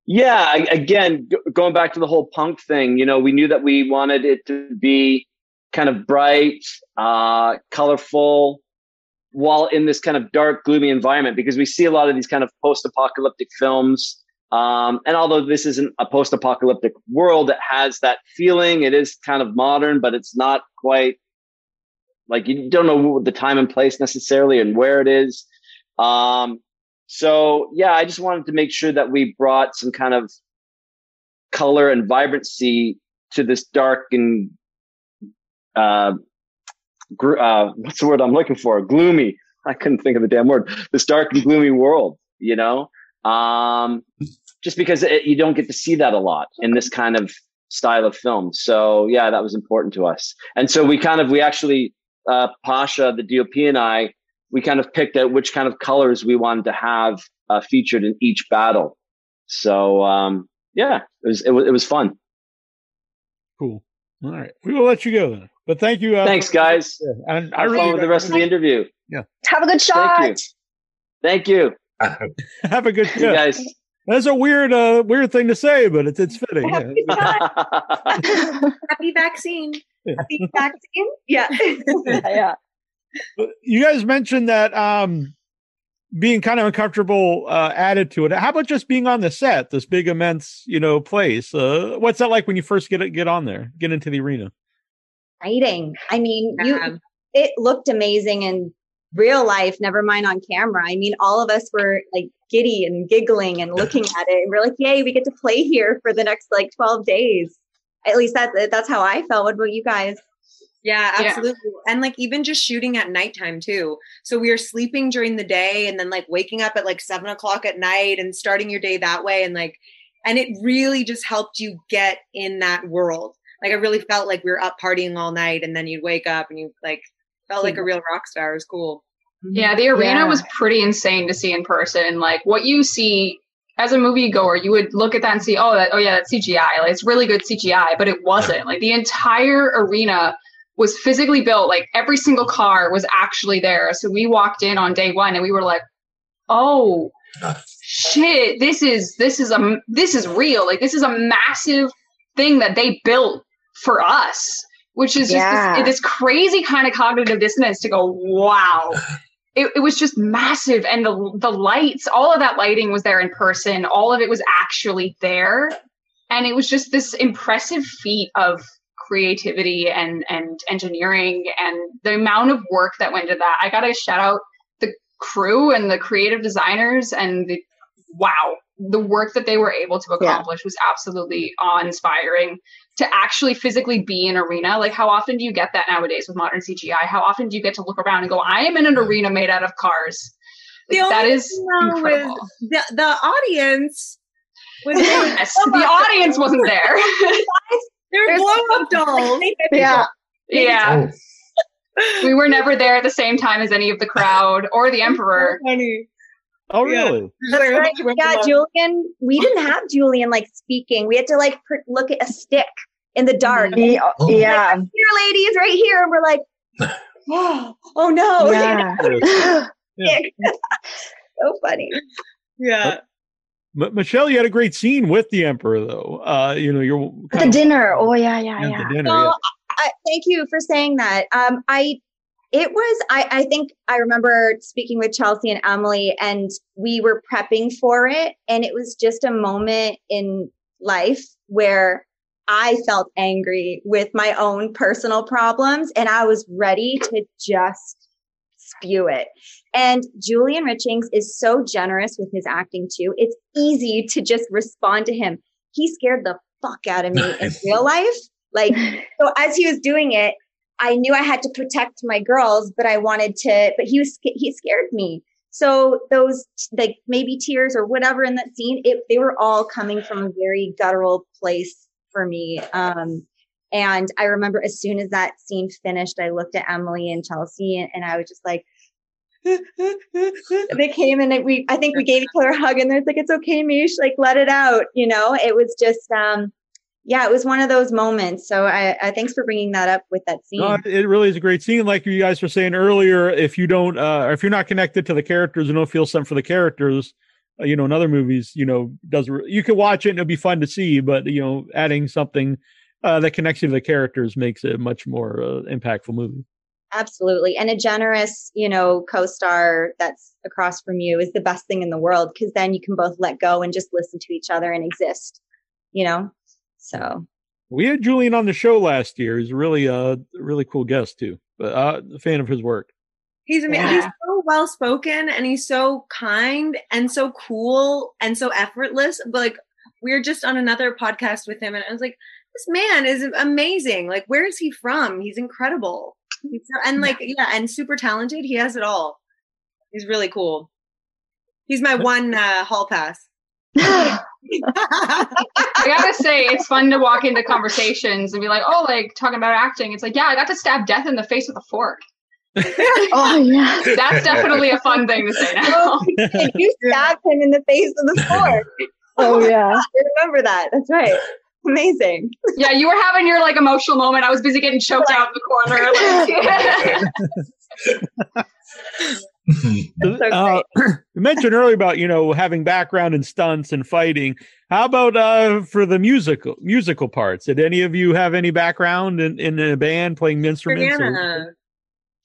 Speaker 4: Yeah, again, going back to the whole punk thing, you know, we knew that we wanted it to be kind of bright, uh, colorful, while in this kind of dark, gloomy environment, because we see a lot of these kind of post-apocalyptic films. Um, and although this isn't a post-apocalyptic world, it has that feeling. It is kind of modern, but it's not quite like you don't know the time and place necessarily and where it is. Um, so yeah, I just wanted to make sure that we brought some kind of color and vibrancy to this dark and uh, gr- uh, what's the word I'm looking for? Gloomy. [laughs] I couldn't think of the damn word. This dark and gloomy world, you know. Um, just because it, you don't get to see that a lot in this kind of style of film. So yeah, that was important to us. And so we kind of we actually uh, Pasha, the DOP, and I we kind of picked out which kind of colors we wanted to have uh, featured in each battle. So um, yeah, it was, it was it was fun.
Speaker 2: Cool. All right, we will let you go then. But thank you. Uh,
Speaker 4: Thanks, guys.
Speaker 2: Yeah, and I
Speaker 4: Have
Speaker 2: really
Speaker 4: fun with the rest of the interview. Yeah.
Speaker 7: Have a good shot.
Speaker 4: Thank you. Thank you, [laughs]
Speaker 2: have a good.
Speaker 4: you guys.
Speaker 2: That's a weird, uh, weird thing to say, but it's it's fitting. [laughs] Yeah.
Speaker 8: Happy vaccine.
Speaker 5: Happy vaccine? Yeah. [laughs]
Speaker 7: yeah.
Speaker 2: You guys mentioned that um being kind of uncomfortable uh added to it. How about just being on the set, this big immense, you know, place? Uh what's that like when you first get get on there, get into the arena?
Speaker 5: Exciting. I mean, you
Speaker 8: Yeah.
Speaker 5: it looked amazing in real life, never mind on camera. I mean, all of us were like giddy and giggling and looking at it. And we're like, yay, we get to play here for the next like 12 days. At least that's that's how I felt. What about you guys?
Speaker 8: Yeah,
Speaker 6: Yeah.
Speaker 8: absolutely. And like even just shooting at nighttime too. So we are sleeping during the day and then like waking up at like seven o'clock at night and starting your day that way. And like, and it really just helped you get in that world. Like I really felt like we were up partying all night and then you'd wake up and you like felt like a real rock star. It was cool. Mm-hmm.
Speaker 6: Yeah, the arena
Speaker 7: Yeah.
Speaker 6: was pretty insane to see in person. Like what you see as a moviegoer, you would look at that and see, oh, that, oh yeah, that's CGI. Like it's really good CGI, but it wasn't. Like the entire arena was physically built. Like every single car was actually there. So we walked in on day one and we were like, oh shit, this is this is a this is real. Like this is a massive thing that they built for us, which is just this, this crazy kind of cognitive dissonance to go, wow. [laughs] It, it was just massive, and the the lights, all of that lighting was there in person. All of it was actually there, and it was just this impressive feat of creativity and and engineering and the amount of work that went into that. I got to shout out the crew and the creative designers and the wow, the work that they were able to
Speaker 7: Yeah.
Speaker 6: accomplish was absolutely awe-inspiring. To actually physically be in arena, like how often do you get that nowadays with modern CGI? How often do you get to look around and go, "I am in an arena made out of cars"?
Speaker 8: The
Speaker 6: Like, that
Speaker 8: only
Speaker 6: is
Speaker 8: thing, though,
Speaker 6: incredible.
Speaker 8: the the audience was [laughs]
Speaker 6: Yes, the audience wasn't there. [laughs]
Speaker 8: They're
Speaker 5: There's-
Speaker 8: blow up dolls. [laughs]
Speaker 7: Yeah.
Speaker 6: yeah,
Speaker 9: Oh,
Speaker 6: we were never there at the same time as any of the crowd or the emperor.
Speaker 8: Funny.
Speaker 2: Oh,
Speaker 8: Yeah.
Speaker 2: really?
Speaker 5: That's right. Yeah, Julian. We didn't have Julian like speaking. We had to like pr- look at a stick in the dark.
Speaker 7: Yeah.
Speaker 9: Oh.
Speaker 7: Yeah.
Speaker 5: Here, ladies, right here. And we're like, [sighs] oh, oh no.
Speaker 7: Yeah. [laughs]
Speaker 2: Yeah. [laughs]
Speaker 5: so funny.
Speaker 8: Yeah.
Speaker 2: M- Michelle, you had a great scene with the emperor, though. Uh, you know, you're
Speaker 7: The
Speaker 2: kind of
Speaker 7: dinner. Oh yeah, yeah, yeah.
Speaker 2: the dinner.
Speaker 5: No,
Speaker 2: yeah.
Speaker 5: I, thank you for saying that. Um, I it was I, I think I remember speaking with Chelsea and Emily, and we were prepping for it, and it was just a moment in life where I felt angry with my own personal problems, and I was ready to just spew it. And Julian Richings is so generous with his acting too. It's easy to just respond to him. He scared the fuck out of me in real life. Like, [laughs] so as he was doing it, I knew I had to protect my girls, but I wanted to, but he was, sca- he scared me. So those like maybe tears or whatever in that scene, it, they were all coming from a very guttural place for me. Um, and I remember as soon as that scene finished, I looked at Emily and Chelsea and, and I was just like, [laughs] they came and we, I think we gave each other a hug and they're like, it's okay, Mish, like let it out. You know, it was just, um, yeah, it was one of those moments. So I, I thanks for bringing that up with that scene.
Speaker 2: No, it really is a great scene. Like you guys were saying earlier, if you don't, uh, if you're not connected to the characters and don't feel something for the characters, you know, in other movies, you know, does you can watch it and it'll be fun to see, but you know, adding something uh, that connects you to the characters makes it a much more uh, impactful movie.
Speaker 5: Absolutely. And a generous, you know, co-star that's across from you is the best thing in the world because then you can both let go and just listen to each other and exist, you know? So
Speaker 2: We had Julian on the show last year. He's really, a really cool guest too. But uh, a fan of his work.
Speaker 8: He's amazing.
Speaker 5: Yeah.
Speaker 8: He's so well spoken and he's so kind and so cool and so effortless. But like we were just on another podcast with him and I was like, this man is amazing. Like, where is he from? He's incredible. He's so, and like, yeah, and super talented. He has it all. He's really cool. He's my one uh, hall pass. [laughs]
Speaker 6: I gotta say, it's fun to walk into conversations and be like, "Oh, like talking about acting." It's like, yeah, I got to stab death in the face with a fork.
Speaker 7: Oh yeah.
Speaker 6: That's definitely a fun thing to say now.
Speaker 5: Oh, you stabbed [laughs] him in the face with a fork.
Speaker 7: Oh yeah.
Speaker 5: I remember that. That's right. Amazing.
Speaker 6: Yeah, you were having your like emotional moment. I was busy getting choked out in the corner. [laughs] [laughs] Like,
Speaker 2: Uh, [clears throat] you mentioned earlier about you know having background in stunts and fighting. How about uh, for the musical musical parts? Did any of you have any background in, in a band playing instruments? or-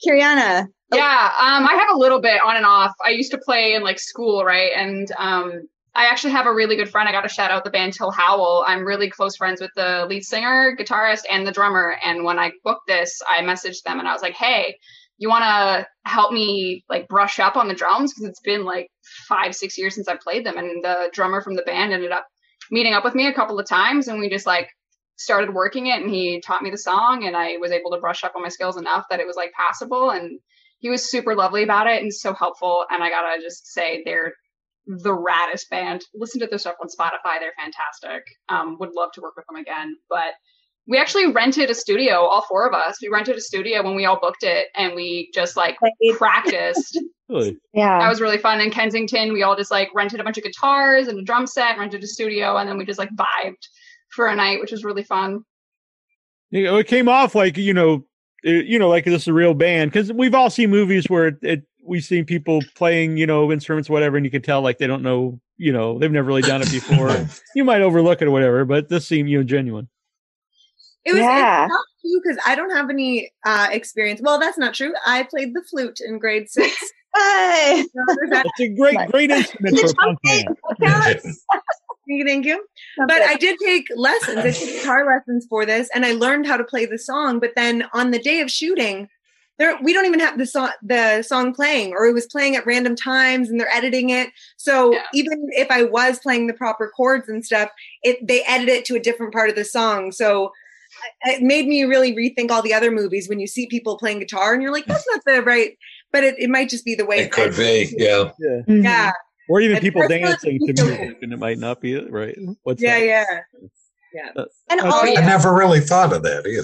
Speaker 5: Kiriana.
Speaker 6: yeah, um, I have a little bit on and off. I used to play in like school, right? And um, I actually have a really good friend. I got to shout out the band Till Howell. I'm really close friends with the lead singer, guitarist, and the drummer. And when I booked this, I messaged them and I was like, "Hey, you want to help me like brush up on the drums because it's been like five, six years since I played them." And the drummer from the band ended up meeting up with me a couple of times, and we just like started working it and he taught me the song and I was able to brush up on my skills enough that it was like passable and he was super lovely about it and so helpful and I gotta just say they're the raddest band. Listen to their stuff on Spotify, they're fantastic. Um, would love to work with them again. But we actually rented a studio, all four of us. We rented a studio when we all booked it and we just like [laughs] practiced.
Speaker 2: Really?
Speaker 6: that was really fun in Kensington. We all just like rented a bunch of guitars and a drum set, rented a studio, and then we just like vibed for a night, which was really fun.
Speaker 2: You know, it came off like you know, it, you know, like this is a real band because we've all seen movies where it, it we've seen people playing, you know, instruments, whatever, and you can tell like they don't know, you know, they've never really done it before. [laughs] you might overlook it or whatever, but this seemed you know genuine.
Speaker 8: It was
Speaker 7: Yeah.
Speaker 8: it's not because I don't have any uh, experience. Well, that's not true. I played the flute in grade six. [laughs]
Speaker 5: Hey.
Speaker 8: So that.
Speaker 2: It's a great, great instrument for a punk band. [laughs]
Speaker 8: Thank you, thank you. But I did take lessons. I took [laughs] guitar lessons for this, and I learned how to play the song. But then on the day of shooting, there we don't even have the song the song playing, or it was playing at random times, and they're editing it. So
Speaker 6: Yeah.
Speaker 8: even if I was playing the proper chords and stuff, it they edit it to a different part of the song. So it made me really rethink all the other movies when you see people playing guitar, and you're like, that's not the right. But it, it might just be the way
Speaker 9: It could be, yeah.
Speaker 2: Yeah.
Speaker 7: Mhm.
Speaker 8: Yeah,
Speaker 2: Or even
Speaker 8: At
Speaker 2: people dancing to music, and it might not be it, right? What's
Speaker 8: yeah,
Speaker 2: that?
Speaker 8: yeah.
Speaker 5: And
Speaker 2: That's
Speaker 5: all
Speaker 2: right.
Speaker 9: I never really thought of that either.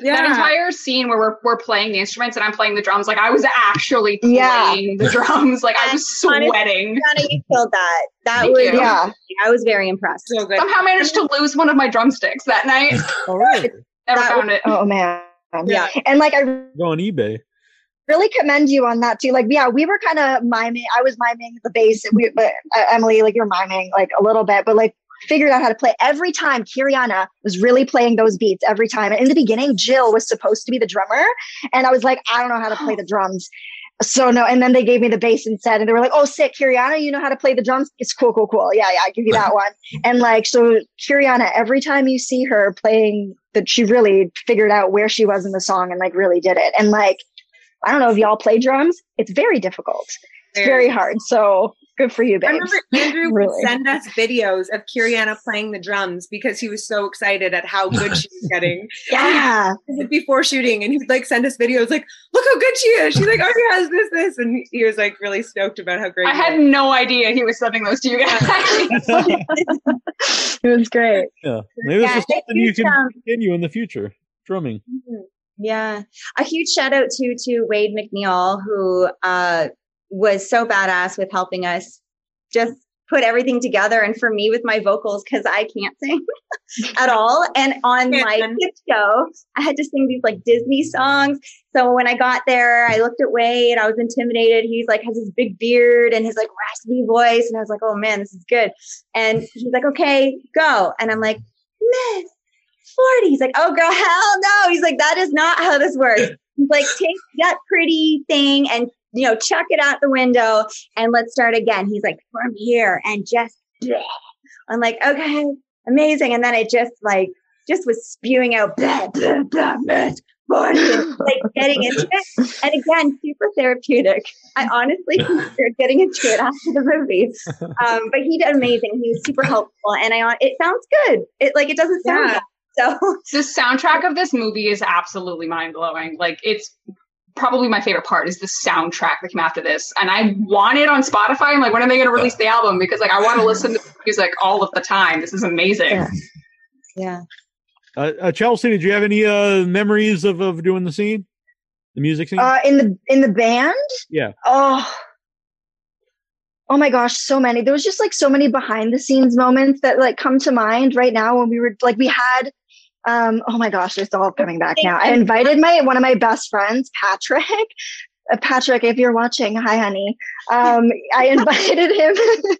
Speaker 8: Yeah.
Speaker 6: That entire scene where we're, we're playing the instruments and I'm playing the drums, like I was actually playing
Speaker 7: Yeah.
Speaker 6: the drums. Like I was [laughs]
Speaker 5: Honestly,
Speaker 6: sweating.
Speaker 5: Kiriana, you killed that. That
Speaker 6: Thank
Speaker 5: was
Speaker 6: you.
Speaker 7: Yeah.
Speaker 5: I was very impressed.
Speaker 8: so good.
Speaker 6: Somehow managed to lose one of my drumsticks that night. [laughs]
Speaker 2: Oh, really?
Speaker 6: Never
Speaker 5: That
Speaker 6: found it. [laughs]
Speaker 7: Oh man.
Speaker 5: Yeah.
Speaker 7: And like I
Speaker 2: Go on eBay.
Speaker 7: Really commend you on that too. Like, yeah, we were kind of miming. I was miming the bass. We, but uh, Emily, like you're miming like a little bit, but like figured out how to play every time. Kiriana was really playing those beats every time. And in the beginning, Jill was supposed to be the drummer, and I was like, I don't know how to play the drums. So no, and then they gave me the bass instead, and they were like, "Oh, sick, Kiriana, you know how to play the drums? It's cool, cool, cool. Yeah, yeah, I give you that one." And like, so Kiriana, every time you see her playing, that she really figured out where she was in the song and like really did it. And like, I don't know if y'all play drums. It's very difficult. It's very hard. So good for you,
Speaker 8: I remember Andrew would send us videos of Kiriana playing the drums because he was so excited at how good she was getting. [laughs]
Speaker 7: Yeah.
Speaker 8: Before shooting, and he would like send us videos like, "Look how good she is." She's like, "Oh, he has this, this," and he- he was like really stoked about how great.
Speaker 6: I had
Speaker 8: was.
Speaker 6: no idea he was sending those to you guys. [laughs] [laughs]
Speaker 7: It was great.
Speaker 2: Yeah. Maybe this is something you can
Speaker 5: um,
Speaker 2: continue in the future. Drumming.
Speaker 5: Yeah. A huge shout out to to Wade MacNeil, who uh, was so badass with helping us just put everything together. And for me with my vocals, because I can't sing [laughs] at all. And on my kid show, I had to sing these like Disney songs. So when I got there, I looked at Wade, and I was intimidated. He's like has his big beard and his like raspy voice. And I was like, oh man, this is good. And he's like, okay, go. And I'm like, Miss 40. He's like, oh girl, [laughs] hell no. He's like, that is not how this works. He's like, take that pretty thing and you know, chuck it out the window and let's start again. He's like, from here and just bleh. [sighs] I'm like, okay, amazing. And then it just like just was spewing out [laughs] blah, blah, blah, Miss 40, like getting into it. And again, super therapeutic. I honestly [laughs] considered getting into it after the movie. Um, but he did amazing. He was super helpful. And I it sounds good. It like it doesn't sound
Speaker 8: Yeah.
Speaker 5: Bad. [laughs] So
Speaker 6: the soundtrack of this movie is absolutely mind blowing. Like it's probably my favorite part is the soundtrack that came after this. And I want it on Spotify. I'm like, when are they going to release the album? Because like I want to listen to [laughs] music all of the time. This is amazing.
Speaker 7: Yeah.
Speaker 5: yeah.
Speaker 2: Uh, uh, Chelsea, did you have any uh, memories of, of doing the scene? The music scene?
Speaker 7: Uh, in the in the band.
Speaker 2: yeah.
Speaker 7: Oh. Oh my gosh, so many. There was just like so many behind the scenes moments that like come to mind right now when we were like we had um oh my gosh, it's all coming back now. I invited my one of my best friends, Patrick. Uh, Patrick, if you're watching, hi honey. Um I [laughs] invited him [laughs]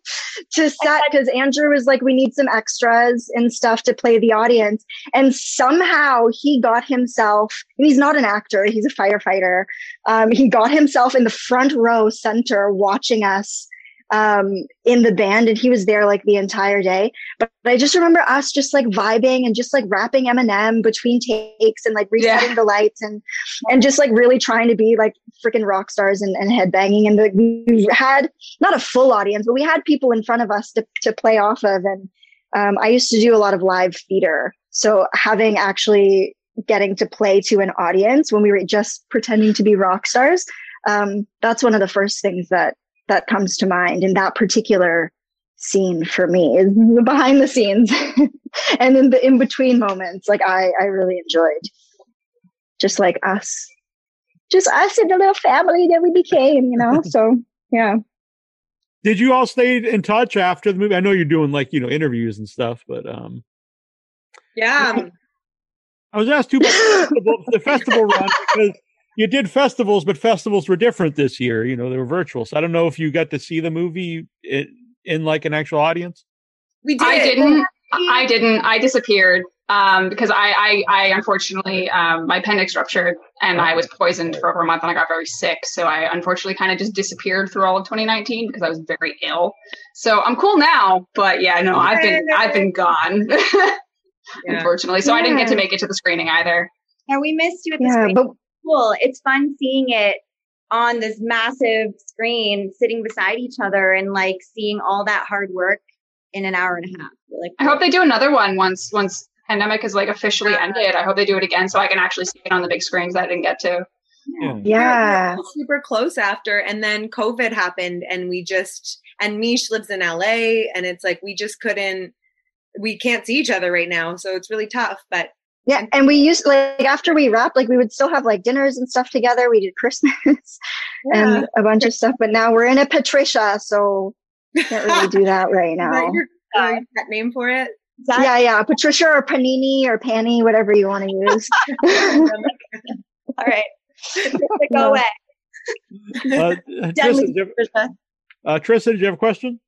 Speaker 7: to set because Andrew was like, we need some extras and stuff to play the audience. And somehow he got himself, and he's not an actor, he's a firefighter. Um, he got himself in the front row center watching us um, in the band, and he was there like the entire day. But, but I just remember us just like vibing and just like rapping Eminem between takes and like resetting
Speaker 6: Yeah.
Speaker 7: the lights and and just like really trying to be like freaking rock stars and, and headbanging. And the, we had not a full audience, but we had people in front of us to to play off of. And um, I used to do a lot of live theater, so having actually getting to play to an audience when we were just pretending to be rock stars um, that's one of the first things that that comes to mind in that particular scene for me is the behind the scenes [laughs] and in the in between moments like i i really enjoyed just like us just us and the little family that we became you know so yeah
Speaker 2: Did you all stay in touch after the movie? I know you're doing like, you know, interviews and stuff, but um
Speaker 8: Yeah.
Speaker 2: I was asked too about the festival, the festival run because you did festivals, but festivals were different this year. You know, they were virtual. So I don't know if you got to see the movie in, in like an actual audience.
Speaker 8: We did.
Speaker 6: I didn't. I didn't. I disappeared um, because I, I, I unfortunately, um, my appendix ruptured and I was poisoned for over a month and I got very sick. So I unfortunately kind of just disappeared through all of 2019 because I was very ill. So I'm cool now, but yeah, no, I've been, I've been gone. [laughs] Unfortunately, so I didn't get to make it to the screening either.
Speaker 5: Yeah, we missed you at the
Speaker 7: Yeah,
Speaker 5: screen.
Speaker 7: but
Speaker 5: cool. It's fun seeing it on this massive screen, sitting beside each other, and like seeing all that hard work in an hour and a mm-hmm. half. Like,
Speaker 6: I hope they do another one once once pandemic is like officially ended. I hope they do it again so I can actually see it on the big screens that I didn't get to.
Speaker 2: Yeah.
Speaker 7: yeah.
Speaker 8: We super close after, and then COVID happened, and we just and Mish lives in LA, and it's like we just couldn't. We can't see each other right now, so it's really tough. But
Speaker 7: Yeah, and we used like after we wrapped, like we would still have like dinners and stuff together. We did Christmas [laughs] and a bunch of stuff, but now we're in a Patricia, so [laughs] can't really do that right
Speaker 8: is that
Speaker 7: now.
Speaker 8: your uh, that name for it?
Speaker 5: that-
Speaker 7: Yeah, yeah, Patricia or Panini or Panny, whatever you want to use. [laughs]
Speaker 5: all right. Go away.
Speaker 2: Uh,
Speaker 5: Deadly
Speaker 2: Trista, do you uh, Trista, do you have a question?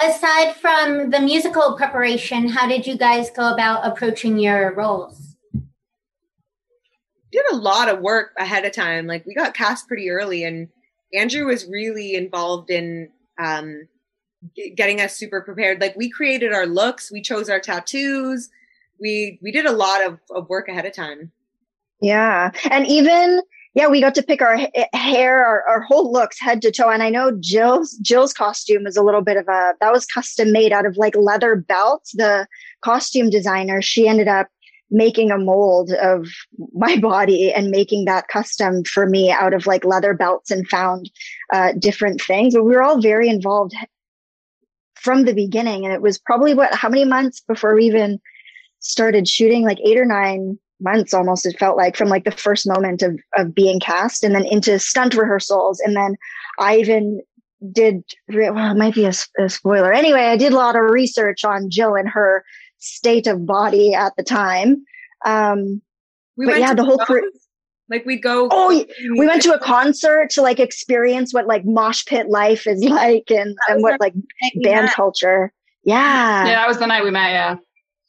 Speaker 3: Aside from the musical preparation, how did you guys go about approaching your roles?
Speaker 8: did a lot of work ahead of time. Like we got cast pretty early, and Andrew was really involved in um, getting us super prepared. Like we created our looks, we chose our tattoos, we we did a lot of, of work ahead of time.
Speaker 7: Yeah. And even, yeah, we got to pick our hair, our, our whole looks, head to toe. And I know Jill's, Jill's costume is a little bit of a, that was custom made out of like leather belts. The costume designer, she ended up making a mold of [laughs] my body and making that custom for me out of like leather belts and found uh, different things. But we were all very involved from the beginning. And it was probably what, how many months before we even started shooting? Like eight or nine months almost it felt like from like the first moment of of being cast and then into stunt rehearsals and then i even did well it might be a spoiler anyway i did a lot of research on jill and her state of body at the time um
Speaker 8: We
Speaker 7: But
Speaker 8: went
Speaker 7: yeah,
Speaker 8: to
Speaker 7: the whole crew-
Speaker 8: like we'd go.
Speaker 7: oh we went to a concert to like experience what like mosh pit life is [laughs] like and and what like band
Speaker 5: met.
Speaker 7: culture
Speaker 6: Yeah,
Speaker 7: yeah
Speaker 6: that was the night we met. Yeah.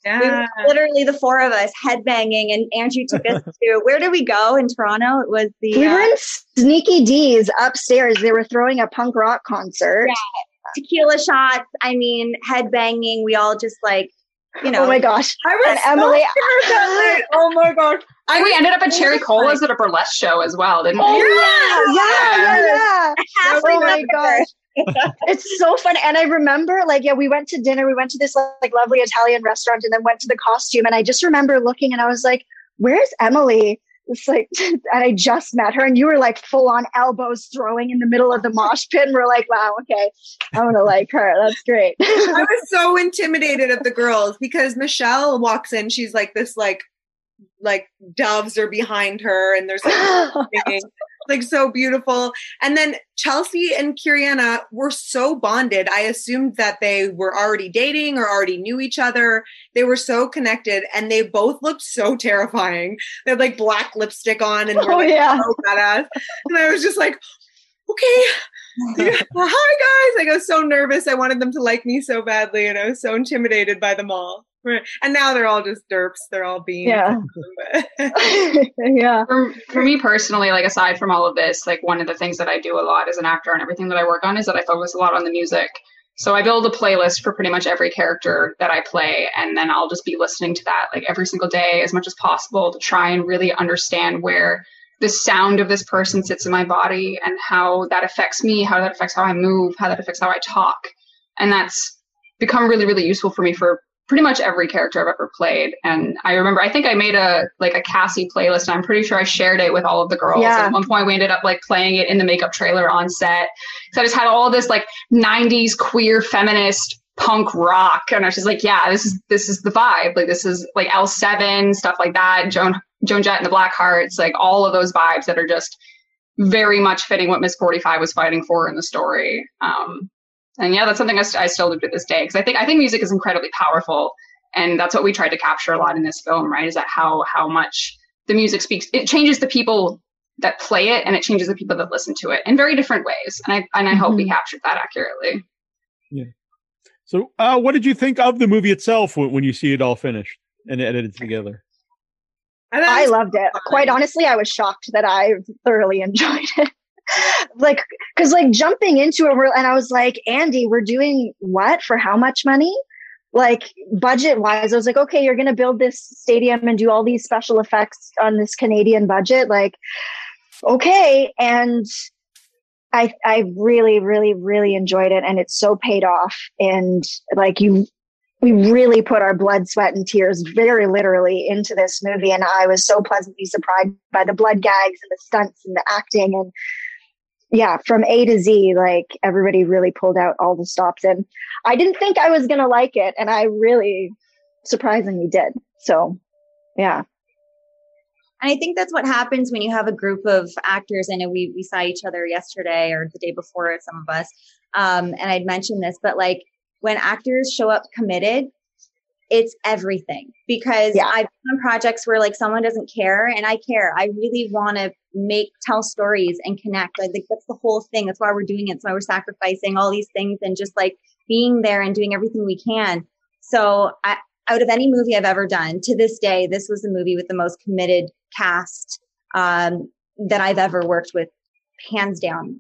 Speaker 5: We
Speaker 8: Yeah.
Speaker 5: were literally the four of us headbanging, and Andrew took us [laughs] to where did we go in Toronto? It was the
Speaker 7: we
Speaker 5: uh,
Speaker 7: were in Sneaky Dee's upstairs they were throwing a punk rock concert
Speaker 5: tequila shots. I mean, headbanging. We all just like, you know,
Speaker 7: oh my gosh
Speaker 8: I was
Speaker 7: and
Speaker 8: so
Speaker 7: Emily-
Speaker 8: that. [laughs] Oh my gosh!
Speaker 6: I we ended up at Cherry
Speaker 8: terrified.
Speaker 6: Cola's at a burlesque show as well, didn't
Speaker 7: Oh
Speaker 6: we?
Speaker 7: yeah, yeah, yeah, yeah. [laughs] Oh my gosh. It's so fun. And I remember like, yeah, we went to dinner, we went to this like lovely Italian restaurant and then went to the costume. And I just remember looking and I was like, where's Emily? It's like, [laughs] and I just met her and you were like full on elbows throwing in the middle of the mosh pit. And we're like, wow, okay, I'm going to like her. That's great. [laughs]
Speaker 8: I was so intimidated of the girls because Michelle walks in. She's like this, like, like doves are behind her, and there's like [laughs] like so beautiful. And then Chelsea and Kiriana were so bonded. I assumed that they were already dating or already knew each other. They were so connected, and they both looked so [laughs] terrifying. They had like black lipstick on, and were
Speaker 7: Oh,
Speaker 8: like
Speaker 7: yeah.
Speaker 8: so badass. And I was just like, okay. [laughs] Yeah. Hi guys! I got so nervous. I wanted them to like me so badly, and I was so intimidated by them all. [laughs] And now they're all just derps. They're all being
Speaker 7: Yeah. [laughs] [laughs] yeah.
Speaker 6: For, for me personally, like aside from all of this, like one of the things that I do a lot as an actor and everything that I work on is that I focus a lot on the music. So I build a playlist for pretty much every character that I play, and then I'll just be listening to that like every single day as much as possible to try and really understand where the sound of this person sits in my body and how that affects me, how that affects how I move, how that affects how I talk. And that's become really, really useful for me for pretty much every character I've ever played. And I remember, I think I made a like a Cassy playlist, and I'm pretty sure I shared it with all of the girls.
Speaker 7: Yeah.
Speaker 6: And at one point, we ended up like playing it in the makeup trailer on set. So I just had all this like '90s queer feminist punk rock, and I was just like, yeah, this is this is the vibe. Like this is like L7 stuff like that. Joan Joan Jett and the Blackhearts, like all of those vibes that are just very much fitting what Miss 45 was fighting for in the story. Um, and yeah, that's something I, st- I still do to this day because I think I think music is incredibly powerful, and that's what we tried to capture a lot in this film, right? Is that how how much the music speaks. It changes the people that play it, and it changes the people that listen to it in very different ways. And I and I hope we
Speaker 7: Mhm.
Speaker 6: captured that accurately. Yeah.
Speaker 2: So, uh, what did you think of the movie itself when, when you see it all finished and edited together?
Speaker 8: I,
Speaker 7: I loved it. Quite honestly, I was shocked that I thoroughly enjoyed it. Like, because like jumping into it, and I was like, Andy, we're doing what for how much money? Like budget wise, I was like, okay, you're going to build this stadium and do all these special effects on this Canadian budget. Like, okay. And I, I really, really, really enjoyed it. And it's so paid off. And like you, we really put our blood, sweat, and tears very literally into this movie. And I was so pleasantly surprised by the blood gags and the stunts and the acting. And yeah, from A to Z, like everybody really pulled out all the stops. And I didn't think I was going to like it. And I really surprisingly did. So yeah.
Speaker 5: And I think that's what happens when you have a group of actors. I know we, we saw each other yesterday or the day before, some of us. Um, and I'd mentioned this, but like when actors show up committed, it's everything because
Speaker 7: Yeah.
Speaker 5: I've been on projects where like someone doesn't care and I care. I really want to make, tell stories and connect. I think that's the whole thing. That's why we're doing it. That's why we're sacrificing all these things and just like being there and doing everything we can. So I, out of any movie I've ever done to this day, this was the movie with the most committed cast um, that I've ever worked with, hands down.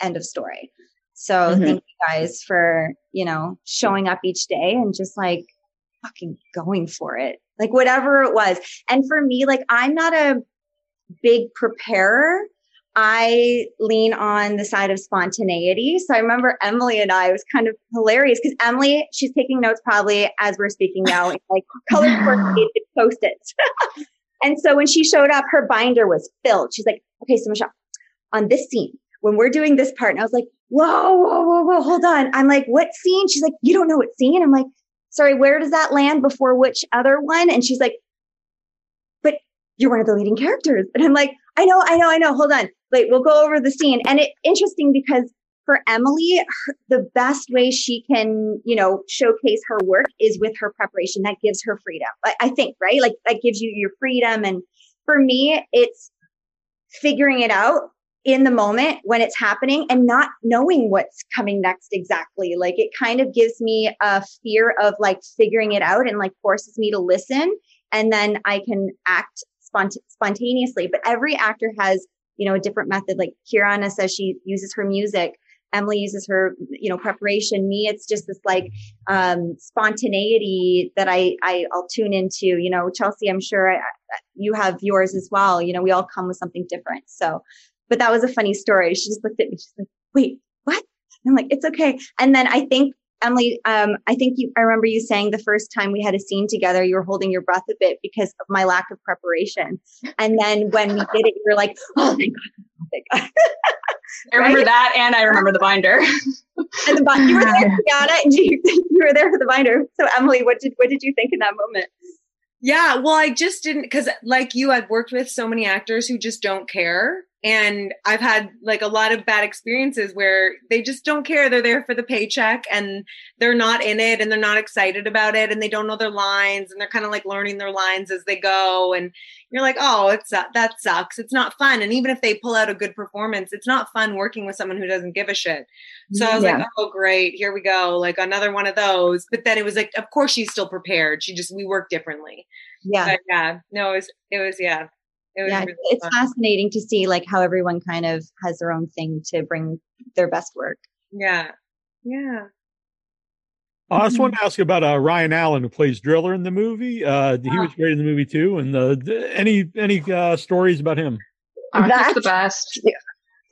Speaker 5: End of story. So
Speaker 7: Mhm.
Speaker 5: thank you guys for you know showing up each day and just like fucking going for it, like whatever it was. And for me, like I'm not a big preparer. I lean on the side of spontaneity. So I remember Emily and I, it was kind of hilarious because Emily, she's taking notes probably as we're speaking now, like color coordinated [laughs] post-its. [laughs] and so when she showed up, her binder was filled. She's like, okay, so Michelle, on this scene, when we're doing this part, and I was like, whoa, whoa, whoa, whoa, hold on. I'm like, what scene? She's like, you don't know what scene? I'm like, sorry, where does that land before which other one? And she's like, but you're one of the leading characters. And I'm like, I know, I know, I know. Hold on. Wait, we'll go over the scene. And it interesting because for Emily, her, the best way she can, you know, showcase her work is with her preparation. That gives her freedom. I, I think, right? Like that gives you your freedom. And for me, it's figuring it out in the moment when it's happening and not knowing what's coming next exactly. Like it kind of gives me a fear of like figuring it out and like forces me to listen and then I can act spont- spontaneously. But every actor has, you know, a different method. Like Kiriana says she uses her music. Emily uses her, you know, preparation. Me, it's just this like um, spontaneity that I, I I'll tune into. You know, Chelsea, I'm sure I- you have yours as well. You know, we all come with something different. So, but that was a funny story. She just looked at me. She's like, "Wait, what?" And I'm like, "It's okay." And then I think Emily, um, I think you, I remember you saying the first time we had a scene together, you were holding your breath a bit because of my lack of preparation. And then when we did it, you were like, oh, thank God. oh, Thank God. [laughs]
Speaker 6: I remember
Speaker 5: Right?
Speaker 6: that, and I remember the binder. [laughs]
Speaker 5: and the binder, you were there, [laughs] Kiriana, and you, you were there for the binder. So Emily, what did, what did you think in that moment?
Speaker 8: Yeah, well, I just didn't because, like you, I've worked with so many actors who just don't care, and I've had like a lot of bad experiences where they just don't care. They're there for the paycheck, and they're not in it, and they're not excited about it, and they don't know their lines, and they're kind of like learning their lines as they go, and you're like, oh, it's uh, that sucks. It's not fun, and even if they pull out a good performance, it's not fun working with someone who doesn't give a shit. So I was
Speaker 7: Yeah.
Speaker 8: like, oh, great, here we go, like another one of those. But then it was like, of course, she's still prepared. She just we work differently.
Speaker 5: Yeah.
Speaker 8: But yeah, no, it was it was yeah, it was
Speaker 5: yeah,
Speaker 8: really
Speaker 5: it's
Speaker 8: fun.
Speaker 5: fascinating to see like how everyone kind of has their own thing to bring their best work.
Speaker 8: Yeah, yeah.
Speaker 2: I just wanted to ask you about uh, Ryan Allen, who plays Driller in the movie. Uh, he was great in the movie too. And uh, d- any any uh, stories about him?
Speaker 6: Arthur's
Speaker 7: That's
Speaker 6: the best.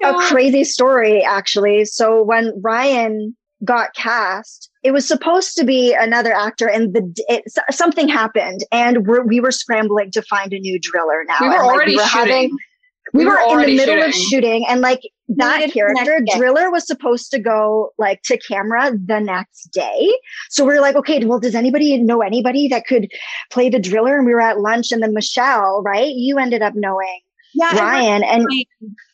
Speaker 7: a crazy story actually so when ryan got cast it was supposed to be another actor and the d- it, something happened and we're, we were scrambling to find a new driller now
Speaker 6: We were
Speaker 7: And, like,
Speaker 6: already shooting.
Speaker 7: we,
Speaker 6: We
Speaker 7: were,
Speaker 6: were
Speaker 7: in the
Speaker 6: already
Speaker 7: middle of
Speaker 6: shooting.
Speaker 7: shooting and like that character driller was supposed to go like to camera the next day so we are like okay well does anybody know anybody that could play the driller and we were at lunch and then michelle right you ended up knowing
Speaker 5: Yeah, and
Speaker 7: ryan and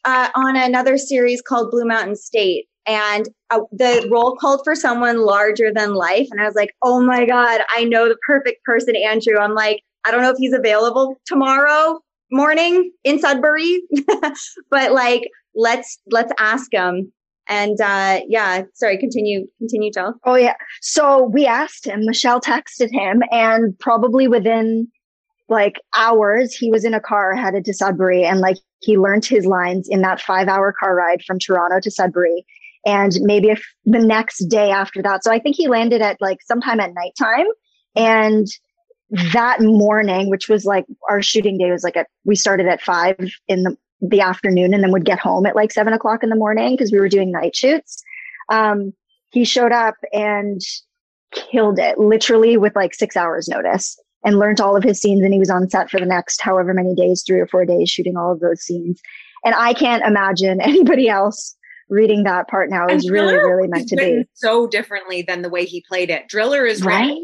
Speaker 5: uh, on another series called Blue Mountain State. And uh, the role called for someone larger than life. And I was like, oh my God, I know the perfect person, Andrew. I'm like, I don't know if he's available tomorrow, morning in Sudbury, [laughs] but like let's let's ask him. And uh yeah, sorry, continue, continue, Jill.
Speaker 7: Oh yeah. So we asked him, Michelle texted him, and probably within like hours, he was in a car headed to Sudbury and like he learned his lines in that five hour car ride from Toronto to Sudbury. And maybe if the next day after that. So I think he landed at like sometime at nighttime. And that morning, which was like our shooting day was like at, we started at five in the, the afternoon and then would get home at like seven o'clock in the morning because we were doing night shoots. Um, he showed up and killed it literally with like six hours notice and learned all of his scenes and he was on set for the next however many days three or four days shooting all of those scenes and i can't imagine [laughs] anybody else reading that part now is really really meant to be
Speaker 8: so differently than the way he played it. Driller is
Speaker 7: right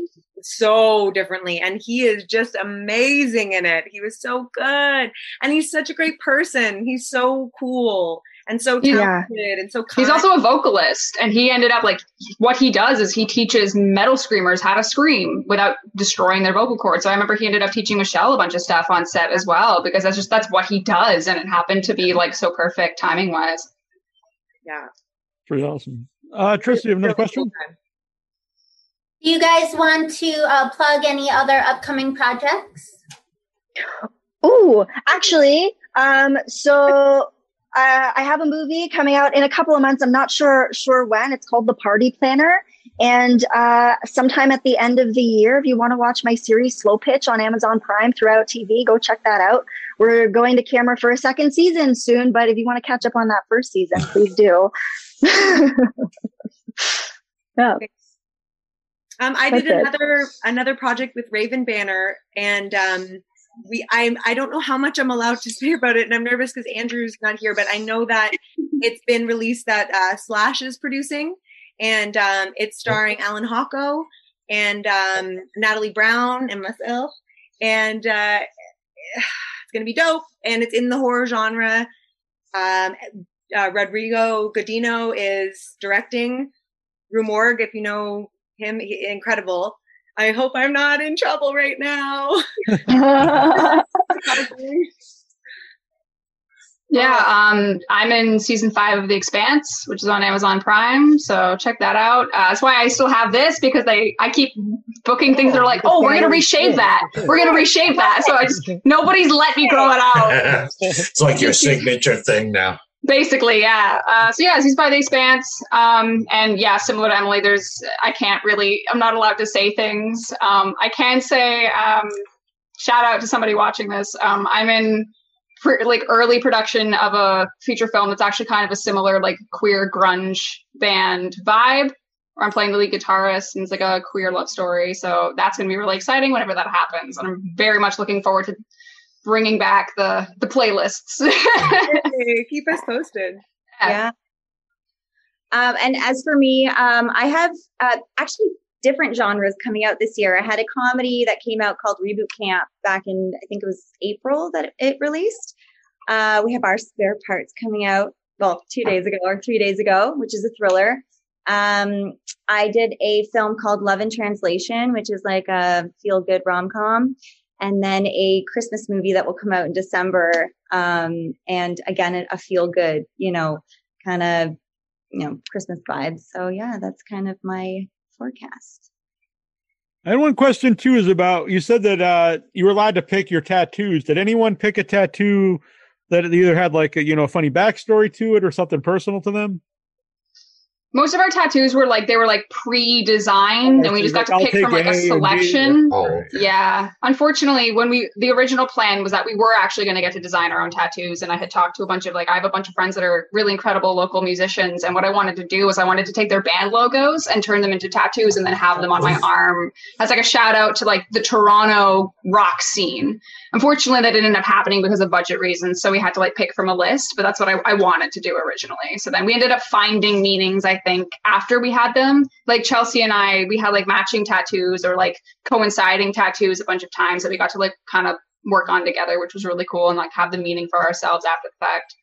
Speaker 8: so differently, and he is just amazing in it. He was so good, and he's such a great person. He's so cool and so
Speaker 6: Yeah.
Speaker 8: talented and so kind.
Speaker 6: He's also a vocalist, and he ended up like what he does is he teaches metal screamers how to scream without destroying their vocal cords. So I remember he ended up teaching Michelle a bunch of stuff on set as well because that's just that's what he does, and it happened to be like so perfect timing wise.
Speaker 8: Yeah.
Speaker 2: Pretty awesome. Uh, Trista, you have another question?
Speaker 3: Do you guys want to uh, plug any other upcoming projects?
Speaker 7: Ooh, actually, um, so uh, I have a movie coming out in a couple of months. I'm not sure sure when. It's called The Party Planner, and uh, sometime at the end of the year, if you want to watch my series Slo Pitch on Amazon Prime throughout TV, go check that out. We're going to camera for a second season soon, but if you want to catch up on that first season, please do. [laughs] yeah.
Speaker 8: Um, I did
Speaker 7: That's it.
Speaker 8: another another project with Raven Banner, and um, we I I don't know how much I'm allowed to [laughs] say about it, and I'm nervous because Andrew's not here, but I know that it's been released that uh, Slash is producing, and um, it's starring Allan Hawco and um, Natalie Brown and myself, and uh, it's gonna be dope, and it's in the horror genre. Um, uh, Rodrigo Gudiño is directing. Rue Morgue, if you know him, he, incredible. I hope I'm not in trouble right now. [laughs] [laughs] [laughs]
Speaker 6: Yeah, um, I'm in season five of The Expanse, which is on Amazon Prime. So check that out. Uh, that's why I still have this because they I keep booking things that are like, oh, we're gonna reshave that. We're gonna reshave that. So I just [laughs] nobody's let me grow it out. [laughs]
Speaker 9: it's like your signature thing now.
Speaker 6: Basically, yeah. Uh, so yeah, he's by the Expanse, um, and yeah, similar to Emily, there's I can't really, I'm not allowed to say things. Um, I can say, um, shout out to somebody watching this. Um, I'm in pr- like early production of a feature film that's actually kind of a similar like queer grunge band vibe. Where I'm playing the lead guitarist, and it's like a queer love story. So that's going to be really exciting whenever that happens, and I'm very much looking forward to bringing back the the playlists. [laughs]
Speaker 8: Keep us posted.
Speaker 5: yeah. Um, and as for me, um, I have uh, actually different genres coming out this year. I had a comedy that came out called Reboot Camp back in, I think it was April that it released. Uh, we have our spare parts coming out, well, two days ago or three days ago, which is a thriller. Um, I did a film called Love in Translation, which is like a feel good rom com. And then a Christmas movie that will come out in December. Um, and again, a- feel good, you know, kind of, you know, Christmas vibes. So yeah, that's kind of my forecast.
Speaker 2: And one question too is about you said that uh, you were allowed to pick your tattoos. Did anyone pick a tattoo that either had like a you know a funny backstory to it or something personal to them?
Speaker 6: Most of our tattoos were like they were like pre-designed, and we just got to pick from like
Speaker 2: A
Speaker 6: a selection.
Speaker 9: Oh, okay.
Speaker 6: Yeah. Unfortunately, when we the original plan was that we were actually going to get to design our own tattoos, and I had talked to a bunch of like I have a bunch of friends that are really incredible local musicians, and what I wanted to do was I wanted to take their band logos and turn them into tattoos, and then have them on my arm as like a shout out to like the Toronto rock scene. Unfortunately, that didn't end up happening because of budget reasons, so we had to like pick from a list. But that's what I, I wanted to do originally. So then we ended up finding meanings. I think after we had them, like Chelsea and I, we had like matching tattoos or like coinciding tattoos a bunch of times that we got to like kind of work on together, which was really cool and like have the meaning for ourselves after the fact.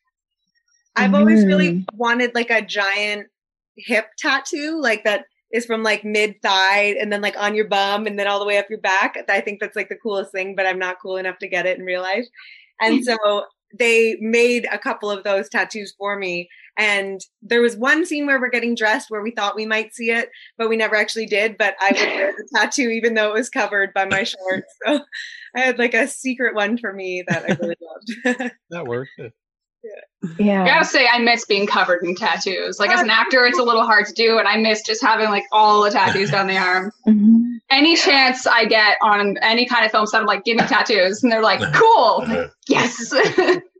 Speaker 8: I've always
Speaker 7: Mm.
Speaker 8: really wanted like a giant hip tattoo, like that is from like mid thigh and then like on your bum and then all the way up your back. I think that's like the coolest thing, but I'm not cool enough to get it in real life. And [laughs] so they made a couple of those tattoos for me. And there was one scene where we're getting dressed where we thought we might see it, but we never actually did. But I would wear the tattoo even though it was covered by my shorts. [laughs] So I had like a secret one for me that I really [laughs] loved. [laughs]
Speaker 2: That worked.
Speaker 6: I gotta say, I miss being covered in tattoos. Like as an actor, it's a little hard to do, and I miss just having like all the tattoos down the arm. [laughs] Any chance I get on any kind of film set, I'm like, give me tattoos, and they're like, [laughs] cool, yes. [laughs]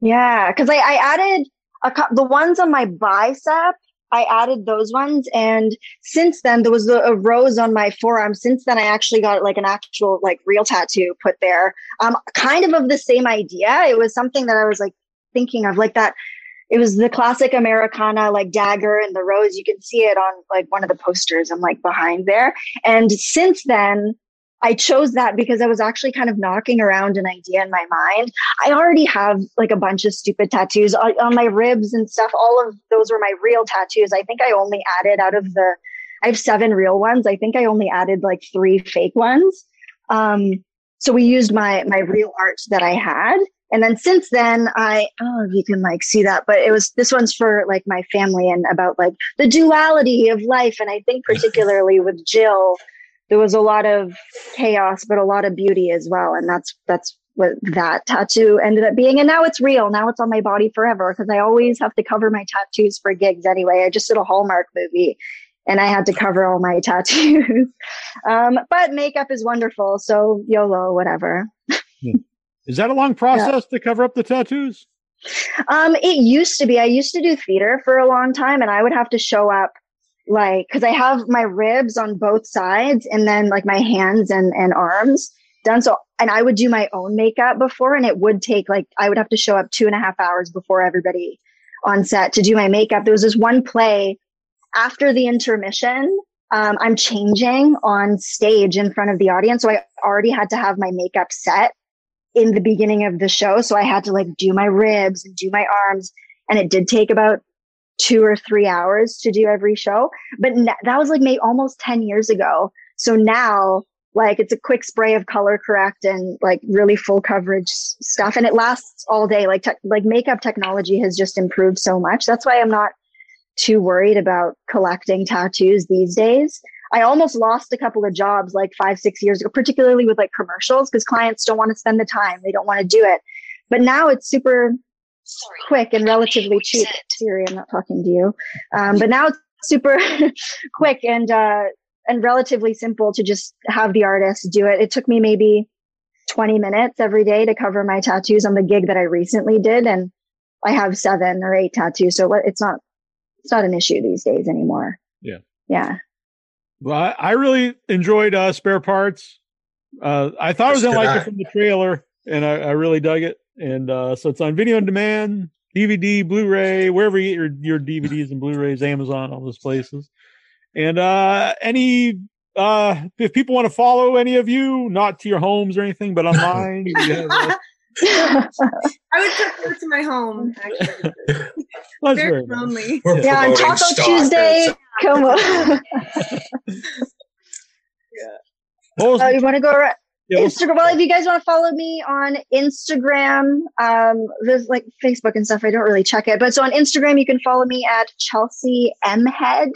Speaker 7: Yeah, because I, I added a cou- the ones on my bicep. I added those ones, and since then there was a, a rose on my forearm. Since then, I actually got like an actual like real tattoo put there. Um, kind of of the same idea. It was something that I was like thinking of, like that. It was the classic Americana like dagger and the rose. You can see it on like one of the posters. I'm like behind there, and since then. I chose that because I was actually kind of knocking around an idea in my mind. I already have like a bunch of stupid tattoos on, on my ribs and stuff. All of those were my real tattoos. I think I only added out of the, I have seven real ones. I think I only added like three fake ones. Um, so we used my my real art that I had. And then since then, I I don't know if you can like see that, but it was this one's for like my family and about like the duality of life. And I think [laughs] particularly with Jill, there was a lot of chaos, but a lot of beauty as well. And that's that's what that tattoo ended up being. And now it's real. Now it's on my body forever because I always have to cover my tattoos for gigs anyway. I just did a Hallmark movie and I had to cover all my [laughs] tattoos. um, but makeup is wonderful. So YOLO, whatever.
Speaker 2: Is that a long process to cover up the tattoos?
Speaker 7: Um, it used to be. I used to do theater for a long time, and I would have to show up like because I have my ribs on both sides, and then like my hands and and arms done. So, and I would do my own makeup before, and it would take like I would have to show up two and a half hours before everybody on set to do my makeup. There was this one play after the intermission. Um, I'm changing on stage in front of the audience, so I already had to have my makeup set in the beginning of the show. So I had to like do my ribs and do my arms. And it did take about two or three hours to do every show. But n- that was like maybe almost 10 years ago. So now, like, it's a quick spray of color correct and like really full coverage stuff. And it lasts all day. Like, tech like makeup technology has just improved so much. That's why I'm not too worried about collecting tattoos these days. I almost lost a couple of jobs like five, six years ago, particularly with like commercials because clients don't want to spend the time. They don't want to do it. But now it's super quick and relatively cheap. Siri, I'm not talking to you. Um, but now it's super [laughs] quick and, uh, and relatively simple to just have the artist do it. It took me maybe 20 minutes every day to cover my tattoos on the gig that I recently did. And I have seven or eight tattoos. So what- it's not, it's not an issue these days anymore.
Speaker 2: Yeah.
Speaker 7: Yeah.
Speaker 2: Well, I, really enjoyed uh, Spare Parts. Uh, I thought I was gonna like it from the trailer, and I, I really dug it. And uh, so it's on video on demand, DVD, Blu-ray, wherever you get your your DVDs and Blu-rays, Amazon, all those places. And uh, any uh, if people want to follow any of you, not to your homes or anything, but [laughs] online, have,
Speaker 8: I would prefer to my home. Actually, very
Speaker 2: very nice.
Speaker 8: lonely.
Speaker 9: We're
Speaker 7: yeah, on Taco
Speaker 9: stock
Speaker 7: Tuesday.
Speaker 9: there,
Speaker 7: Come on.
Speaker 2: What was-
Speaker 7: Uh, you want to go around?
Speaker 2: yeah,
Speaker 7: Instagram. Well, if you guys want to follow me on Instagram, um, there's like Facebook and stuff. I don't really check it, but so on Instagram, you can follow me at Chelsea M Head.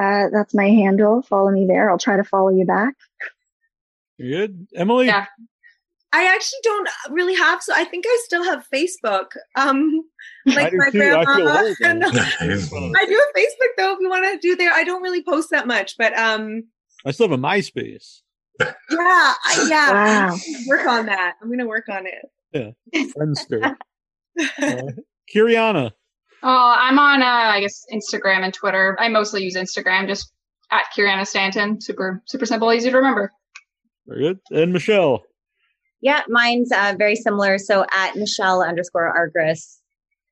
Speaker 7: Uh, that's my handle. Follow me there. I'll try to follow you back.
Speaker 2: Good, Emily.
Speaker 6: Yeah.
Speaker 8: I actually don't really have, so I think I still have Facebook. Um, [laughs] like my
Speaker 2: too. I feel
Speaker 8: grandma.
Speaker 2: old [laughs]
Speaker 8: and-
Speaker 2: now. [laughs]
Speaker 8: I do have Facebook though. If you want to do there, I don't really post that much, but um,
Speaker 2: I still have a MySpace.
Speaker 8: yeah, I, yeah.
Speaker 7: Wow.
Speaker 8: Work on that. I'm gonna work on it. Yeah.
Speaker 2: Friendster. uh, Kiriana.
Speaker 6: Oh, I'm on, uh, I guess, Instagram and Twitter. I mostly use Instagram, just at Kiriana Stanton. Super, super simple, easy to remember.
Speaker 2: Very good. And Michelle.
Speaker 5: Yeah, mine's uh, very similar. So at Michelle underscore Argris,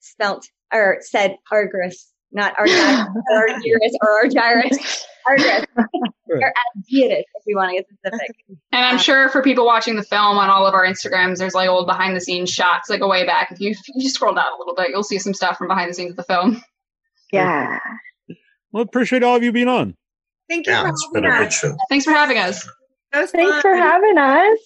Speaker 5: spelt or said Argris, not Argyrus [laughs] or Argyrus or Argyrus. Argris. [laughs] or Argyrus if you want to get specific.
Speaker 6: And I'm sure for people watching the film on all of our Instagrams, there's like old behind the scenes shots, like a way back. If you, if you scroll down a little bit, you'll see some stuff from behind the scenes of the film.
Speaker 7: Yeah.
Speaker 2: Well, appreciate all of you being on.
Speaker 8: Thank you
Speaker 9: Yeah,
Speaker 8: for
Speaker 9: it's been
Speaker 8: having
Speaker 9: a good
Speaker 8: us.
Speaker 9: show.
Speaker 6: Thanks for having us.
Speaker 8: That
Speaker 7: Thanks
Speaker 8: fun.
Speaker 7: for having us.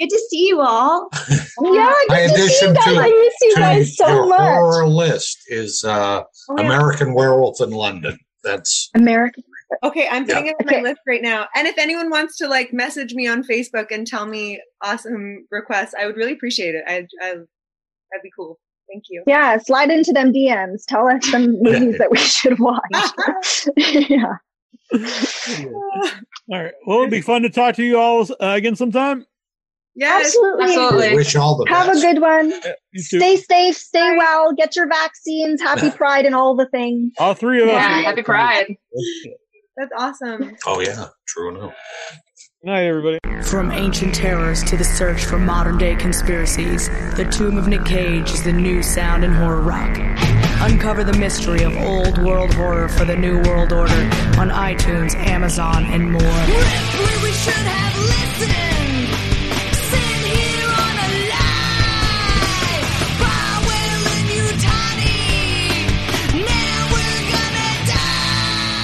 Speaker 5: Good to see you all. [laughs]
Speaker 7: Yeah,
Speaker 9: My
Speaker 7: good to see you guys.
Speaker 9: to-
Speaker 7: I miss you guys so
Speaker 9: your
Speaker 7: much.
Speaker 9: horror list is uh,
Speaker 5: Oh, yeah.
Speaker 9: American Werewolf in London. That's
Speaker 7: American.
Speaker 8: Okay, I'm putting it on
Speaker 7: Okay.
Speaker 8: my list right now. And if anyone wants to like message me on Facebook and tell me awesome requests, I would really appreciate it. I, I that'd be cool. Thank you.
Speaker 7: Yeah, slide into them DMs. Tell us some [laughs] movies that we should watch. [laughs] yeah.
Speaker 2: All right. Well, it'd be fun to talk to you all uh, again sometime.
Speaker 8: Yes.
Speaker 7: Absolutely.
Speaker 6: Absolutely.
Speaker 9: wish all the
Speaker 7: Have a good one.
Speaker 2: You.
Speaker 7: Stay safe, stay well, get your vaccines, happy [laughs] pride, and all the things.
Speaker 2: All three of us.
Speaker 6: Yeah, happy Pride.
Speaker 8: That's awesome.
Speaker 9: Oh yeah, true enough.
Speaker 2: Good night, everybody.
Speaker 10: From ancient terrors to the search for modern day conspiracies, The Tomb of Nick Cage is the new sound in horror rock. Uncover the mystery of old world horror for the new world order on iTunes, Amazon, and more.
Speaker 1: Ripley, we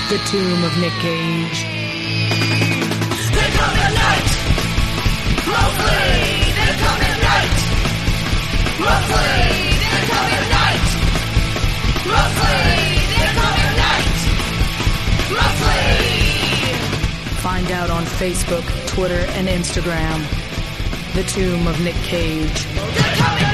Speaker 10: The Tomb of Nick Cage.
Speaker 1: They come at night. Mostly, they come at night. Mostly, they come at night. Mostly, they come at night. Mostly.
Speaker 10: Find out on Facebook, Twitter, and Instagram. The Tomb of Nick Cage.
Speaker 1: They're coming